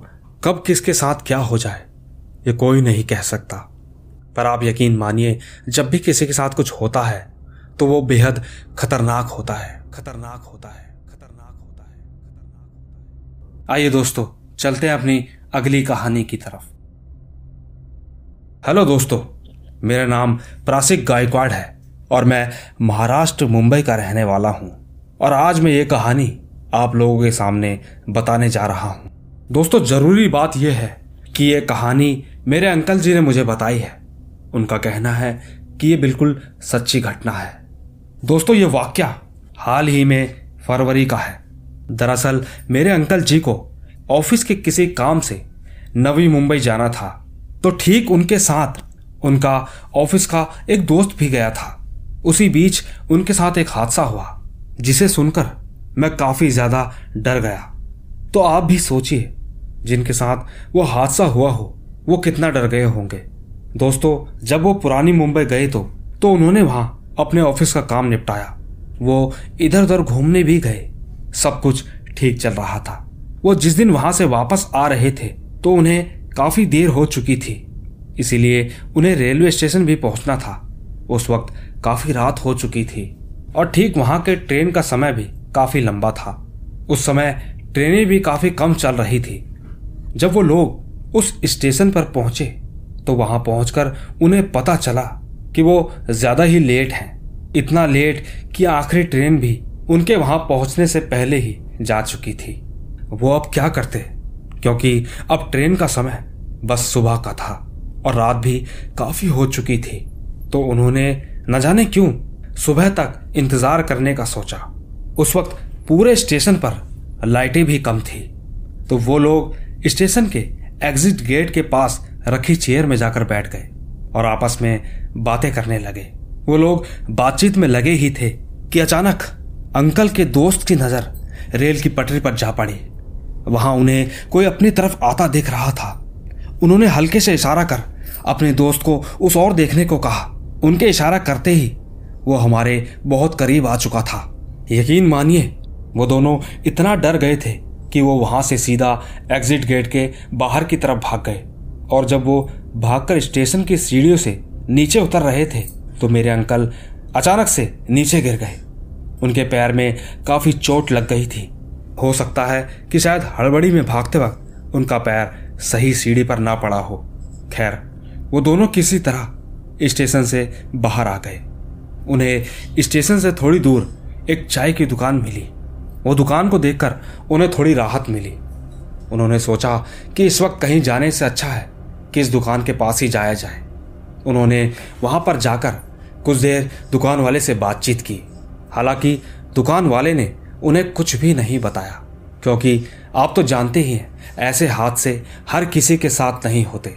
Speaker 1: कब किसके साथ क्या हो जाए? ये कोई नहीं कह सकता। पर आप यकीन मानिए, जब भी किसी के साथ कुछ होता है तो वो बेहद खतरनाक होता है, खतरनाक होता है, खतरनाक होता है, खतरनाक आइए दोस्तों, चलते हैं अपनी अगली कहानी की तरफ़। हेलो दोस्तों, मेरा नाम प्रासिक गायकवाड़ है और मैं महाराष्ट्र, मुंबई का रहने वाला हूँ। और आज मैं ये कहानी आप लोगों के सामने बताने जा रहा हूँ। दोस्तों, ज़रूरी बात यह है कि यह कहानी मेरे अंकल जी ने मुझे बताई है। उनका कहना है कि ये बिल्कुल सच्ची घटना है। दोस्तों, ये वाक्य हाल ही में फरवरी का है। दरअसल, मेरे अंकल जी को ऑफ़िस के किसी काम से नवी मुंबई जाना था। तो ठीक उनके साथ उनका ऑफ़िस का एक दोस्त भी गया था। उसी बीच उनके साथ एक हादसा हुआ, जिसे सुनकर मैं काफ़ी ज़्यादा डर गया। तो आप भी सोचिए, जिनके साथ वो हादसा हुआ हो वो कितना डर गए होंगे। दोस्तों, जब वो पुरानी मुंबई गए तो तो उन्होंने वहाँ अपने ऑफ़िस का काम निपटाया। वो इधर उधर घूमने भी गए। सब कुछ ठीक चल रहा था। वो जिस दिन वहाँ से वापस आ रहे थे तो उन्हें काफ़ी देर हो चुकी थी। इसीलिए उन्हें रेलवे स्टेशन भी पहुँचना था। उस वक्त काफ़ी रात हो चुकी थी और ठीक वहाँ के ट्रेन का समय भी काफ़ी लंबा था। उस समय ट्रेनें भी काफ़ी कम चल रही थी। जब वो लोग उस स्टेशन पर पहुँचे तो वहाँ पहुंचकर उन्हें पता चला कि वो ज़्यादा ही लेट हैं। इतना लेट कि आखिरी ट्रेन भी उनके वहाँ पहुँचने से पहले ही जा चुकी थी। वो अब क्या करते? क्योंकि अब ट्रेन का समय बस सुबह का था और रात भी काफ़ी हो चुकी थी। तो उन्होंने न जाने क्यों सुबह तक इंतज़ार करने का सोचा। उस वक्त पूरे स्टेशन पर लाइटें भी कम थी। तो वो लोग स्टेशन के एग्जिट गेट के पास रखी चेयर में जाकर बैठ गए और आपस में बातें करने लगे। वो लोग बातचीत में लगे ही थे कि अचानक अंकल के दोस्त की नज़र रेल की पटरी पर जा पड़ी। वहाँ उन्हें कोई अपनी तरफ़ आता देख रहा था। उन्होंने हल्के से इशारा कर अपने दोस्त को उस और देखने को कहा। उनके इशारा करते ही वो हमारे बहुत करीब आ चुका था। यकीन मानिए, वो दोनों इतना डर गए थे कि वो वहाँ से सीधा एग्जिट गेट के बाहर की तरफ़ भाग गए। और जब वो भागकर स्टेशन की सीढ़ियों से नीचे उतर रहे थे तो मेरे अंकल अचानक से नीचे गिर गए। उनके पैर में काफ़ी चोट लग गई थी। हो सकता है कि शायद हड़बड़ी में भागते वक्त उनका पैर सही सीढ़ी पर ना पड़ा हो। खैर, वो दोनों किसी तरह स्टेशन से बाहर आ गए। उन्हें स्टेशन से थोड़ी दूर एक चाय की दुकान मिली। वो दुकान को देखकर उन्हें थोड़ी राहत मिली। उन्होंने सोचा कि इस वक्त कहीं जाने से अच्छा है कि इस दुकान के पास ही जाया जाए। उन्होंने वहाँ पर जाकर कुछ देर दुकान वाले से बातचीत की। हालाँकि दुकान वाले ने उन्हें कुछ भी नहीं बताया, क्योंकि आप तो जानते ही हैं, ऐसे हादसे हर किसी के साथ नहीं होते।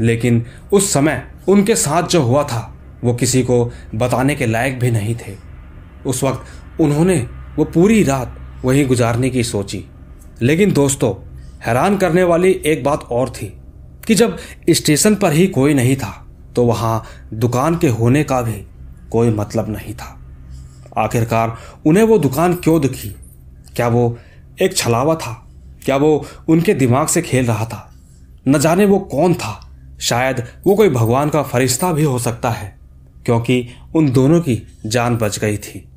Speaker 1: लेकिन उस समय उनके साथ जो हुआ था, वो किसी को बताने के लायक भी नहीं थे। उस वक्त उन्होंने वो पूरी रात वहीं गुजारने की सोची। लेकिन दोस्तों, हैरान करने वाली एक बात और थी कि जब स्टेशन पर ही कोई नहीं था तो वहाँ दुकान के होने का भी कोई मतलब नहीं था। आखिरकार उन्हें वो दुकान क्यों दिखी? क्या वो एक छलावा था? क्या वो उनके दिमाग से खेल रहा था? न जाने वो कौन था? शायद वो कोई भगवान का फरिश्ता भी हो सकता है, क्योंकि उन दोनों की जान बच गई थी।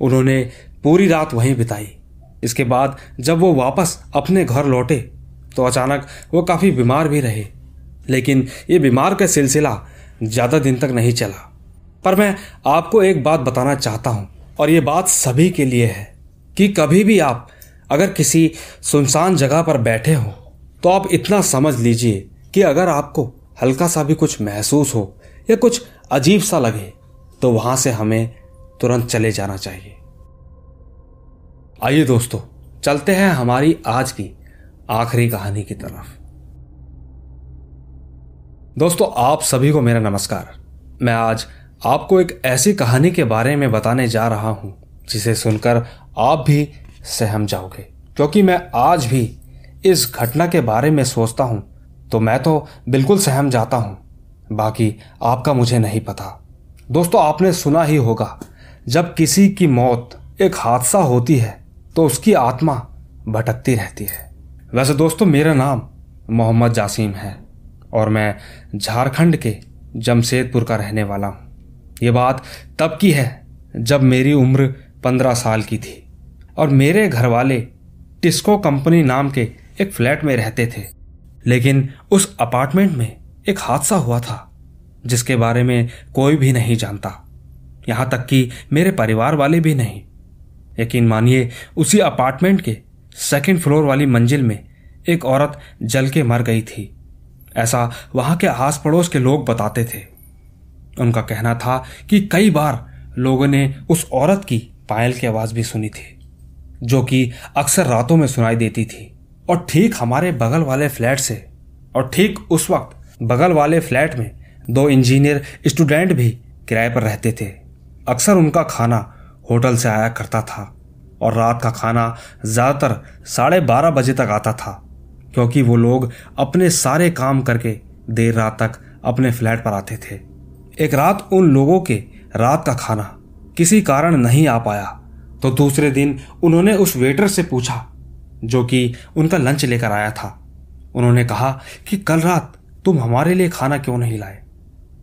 Speaker 1: उन्होंने पूरी रात वहीं बिताई। इसके बाद जब वो वापस अपने घर लौटे तो अचानक वो काफ़ी बीमार भी रहे। लेकिन ये बीमार का सिलसिला ज़्यादा दिन तक नहीं चला। पर मैं आपको एक बात बताना चाहता हूँ, और ये बात सभी के लिए है कि कभी भी आप अगर किसी सुनसान जगह पर बैठे हो तो आप इतना समझ लीजिए कि अगर आपको हल्का सा भी कुछ महसूस हो या कुछ अजीब सा लगे तो वहाँ से हमें तुरंत चले जाना चाहिए। आइए दोस्तों, चलते हैं हमारी आज की आखिरी कहानी की तरफ़। दोस्तों, आप सभी को मेरा नमस्कार। मैं आज आपको एक ऐसी कहानी के बारे में बताने जा रहा हूँ, जिसे सुनकर आप भी सहम जाओगे। क्योंकि मैं आज भी इस घटना के बारे में सोचता हूँ तो मैं तो बिल्कुल सहम जाता हूँ। बाकी आपका मुझे नहीं पता। दोस्तों, आपने सुना ही होगा, जब किसी की मौत एक हादसा होती है तो उसकी आत्मा भटकती रहती है। वैसे दोस्तों, मेरा नाम मोहम्मद जासीम है और मैं झारखंड के जमशेदपुर का रहने वाला हूँ। ये बात तब की है जब मेरी उम्र पंद्रह साल की थी और मेरे घर वाले टिस्को कंपनी नाम के एक फ्लैट में रहते थे। लेकिन उस अपार्टमेंट में एक हादसा हुआ था, जिसके बारे में कोई भी नहीं जानता। यहाँ तक कि मेरे परिवार वाले भी नहीं। यकीन मानिए, उसी अपार्टमेंट के सेकंड फ्लोर वाली मंजिल में एक औरत जल के मर गई थी। ऐसा वहाँ के आस पड़ोस के लोग बताते थे। उनका कहना था कि कई बार लोगों ने उस औरत की पायल की आवाज़ भी सुनी थी, जो कि अक्सर रातों में सुनाई देती थी। और ठीक हमारे बगल वाले फ्लैट से, और ठीक उस वक्त बगल वाले फ्लैट में दो इंजीनियर स्टूडेंट भी किराए पर रहते थे। अक्सर उनका खाना होटल से आया करता था और रात का खाना ज़्यादातर साढ़े बारह बजे तक आता था, क्योंकि वो लोग अपने सारे काम करके देर रात तक अपने फ्लैट पर आते थे। एक रात उन लोगों के रात का खाना किसी कारण नहीं आ पाया तो दूसरे दिन उन्होंने उस वेटर से पूछा, जो कि उनका लंच लेकर आया था। उन्होंने कहा कि कल रात तुम हमारे लिए खाना क्यों नहीं लाए?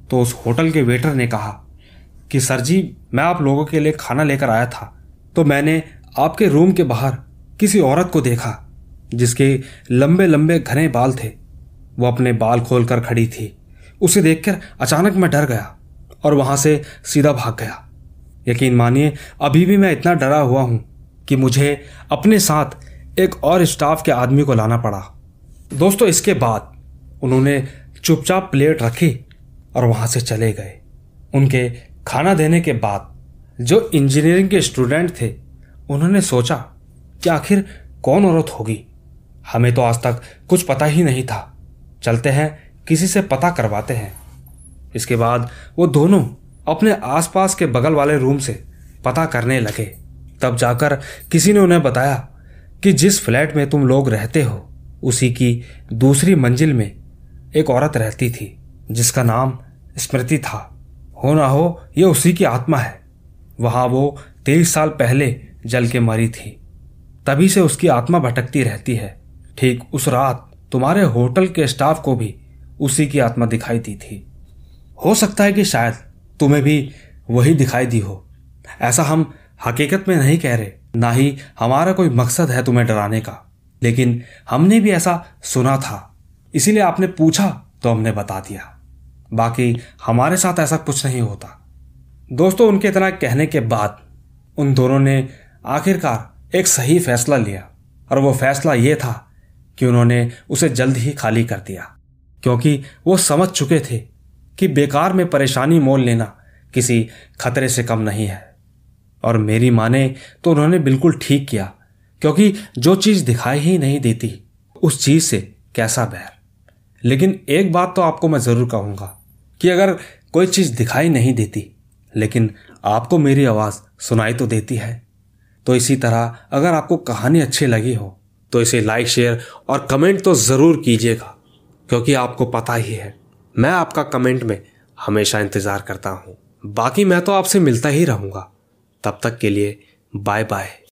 Speaker 1: तो उस होटल के वेटर ने कहा कि, सर जी, मैं आप लोगों के लिए खाना लेकर आया था तो मैंने आपके रूम के बाहर किसी औरत को देखा, जिसके लंबे लंबे घने बाल थे। वो अपने बाल खोलकर खड़ी थी। उसे देखकर अचानक मैं डर गया और वहाँ से सीधा भाग गया। यकीन मानिए, अभी भी मैं इतना डरा हुआ हूँ कि मुझे अपने साथ एक और स्टाफ के आदमी को लाना पड़ा। दोस्तों, इसके बाद उन्होंने चुपचाप प्लेट रखी और वहाँ से चले गए। उनके खाना देने के बाद जो इंजीनियरिंग के स्टूडेंट थे, उन्होंने सोचा कि आखिर कौन औरत होगी। हमें तो आज तक कुछ पता ही नहीं था। चलते हैं, किसी से पता करवाते हैं। इसके बाद वो दोनों अपने आसपास के बगल वाले रूम से पता करने लगे। तब जाकर किसी ने उन्हें बताया कि जिस फ्लैट में तुम लोग रहते हो, उसी की दूसरी मंजिल में एक औरत रहती थी, जिसका नाम स्मृति था। हो ना हो, ये उसी की आत्मा है। वहाँ वो तेईस साल पहले जल के मरी थी। तभी से उसकी आत्मा भटकती रहती है। ठीक उस रात तुम्हारे होटल के स्टाफ को भी उसी की आत्मा दिखाई दी थी। हो सकता है कि शायद तुम्हें भी वही दिखाई दी हो। ऐसा हम हकीकत में नहीं कह रहे, ना ही हमारा कोई मकसद है तुम्हें डराने का। लेकिन हमने भी ऐसा सुना था। इसीलिए आपने पूछा तो हमने बता दिया। बाकी हमारे साथ ऐसा कुछ नहीं होता। दोस्तों, उनके इतना कहने के बाद उन दोनों ने आखिरकार एक सही फैसला लिया और वो फैसला ये था कि उन्होंने उसे जल्द ही खाली कर दिया, क्योंकि वो समझ चुके थे कि बेकार में परेशानी मोल लेना किसी खतरे से कम नहीं है। और मेरी माने तो उन्होंने बिल्कुल ठीक किया, क्योंकि जो चीज़ दिखाई ही नहीं देती, उस चीज़ से कैसा बैर। लेकिन एक बात तो आपको मैं ज़रूर कहूँगा कि अगर कोई चीज़ दिखाई नहीं देती, लेकिन आपको मेरी आवाज़ सुनाई तो देती है तो इसी तरह अगर आपको कहानी अच्छी लगी हो तो इसे लाइक, शेयर और कमेंट तो ज़रूर कीजिएगा, क्योंकि आपको पता ही है, मैं आपका कमेंट में हमेशा इंतज़ार करता हूँ। बाकी मैं तो आपसे मिलता ही रहूँगा। तब तक के लिए बाय बाय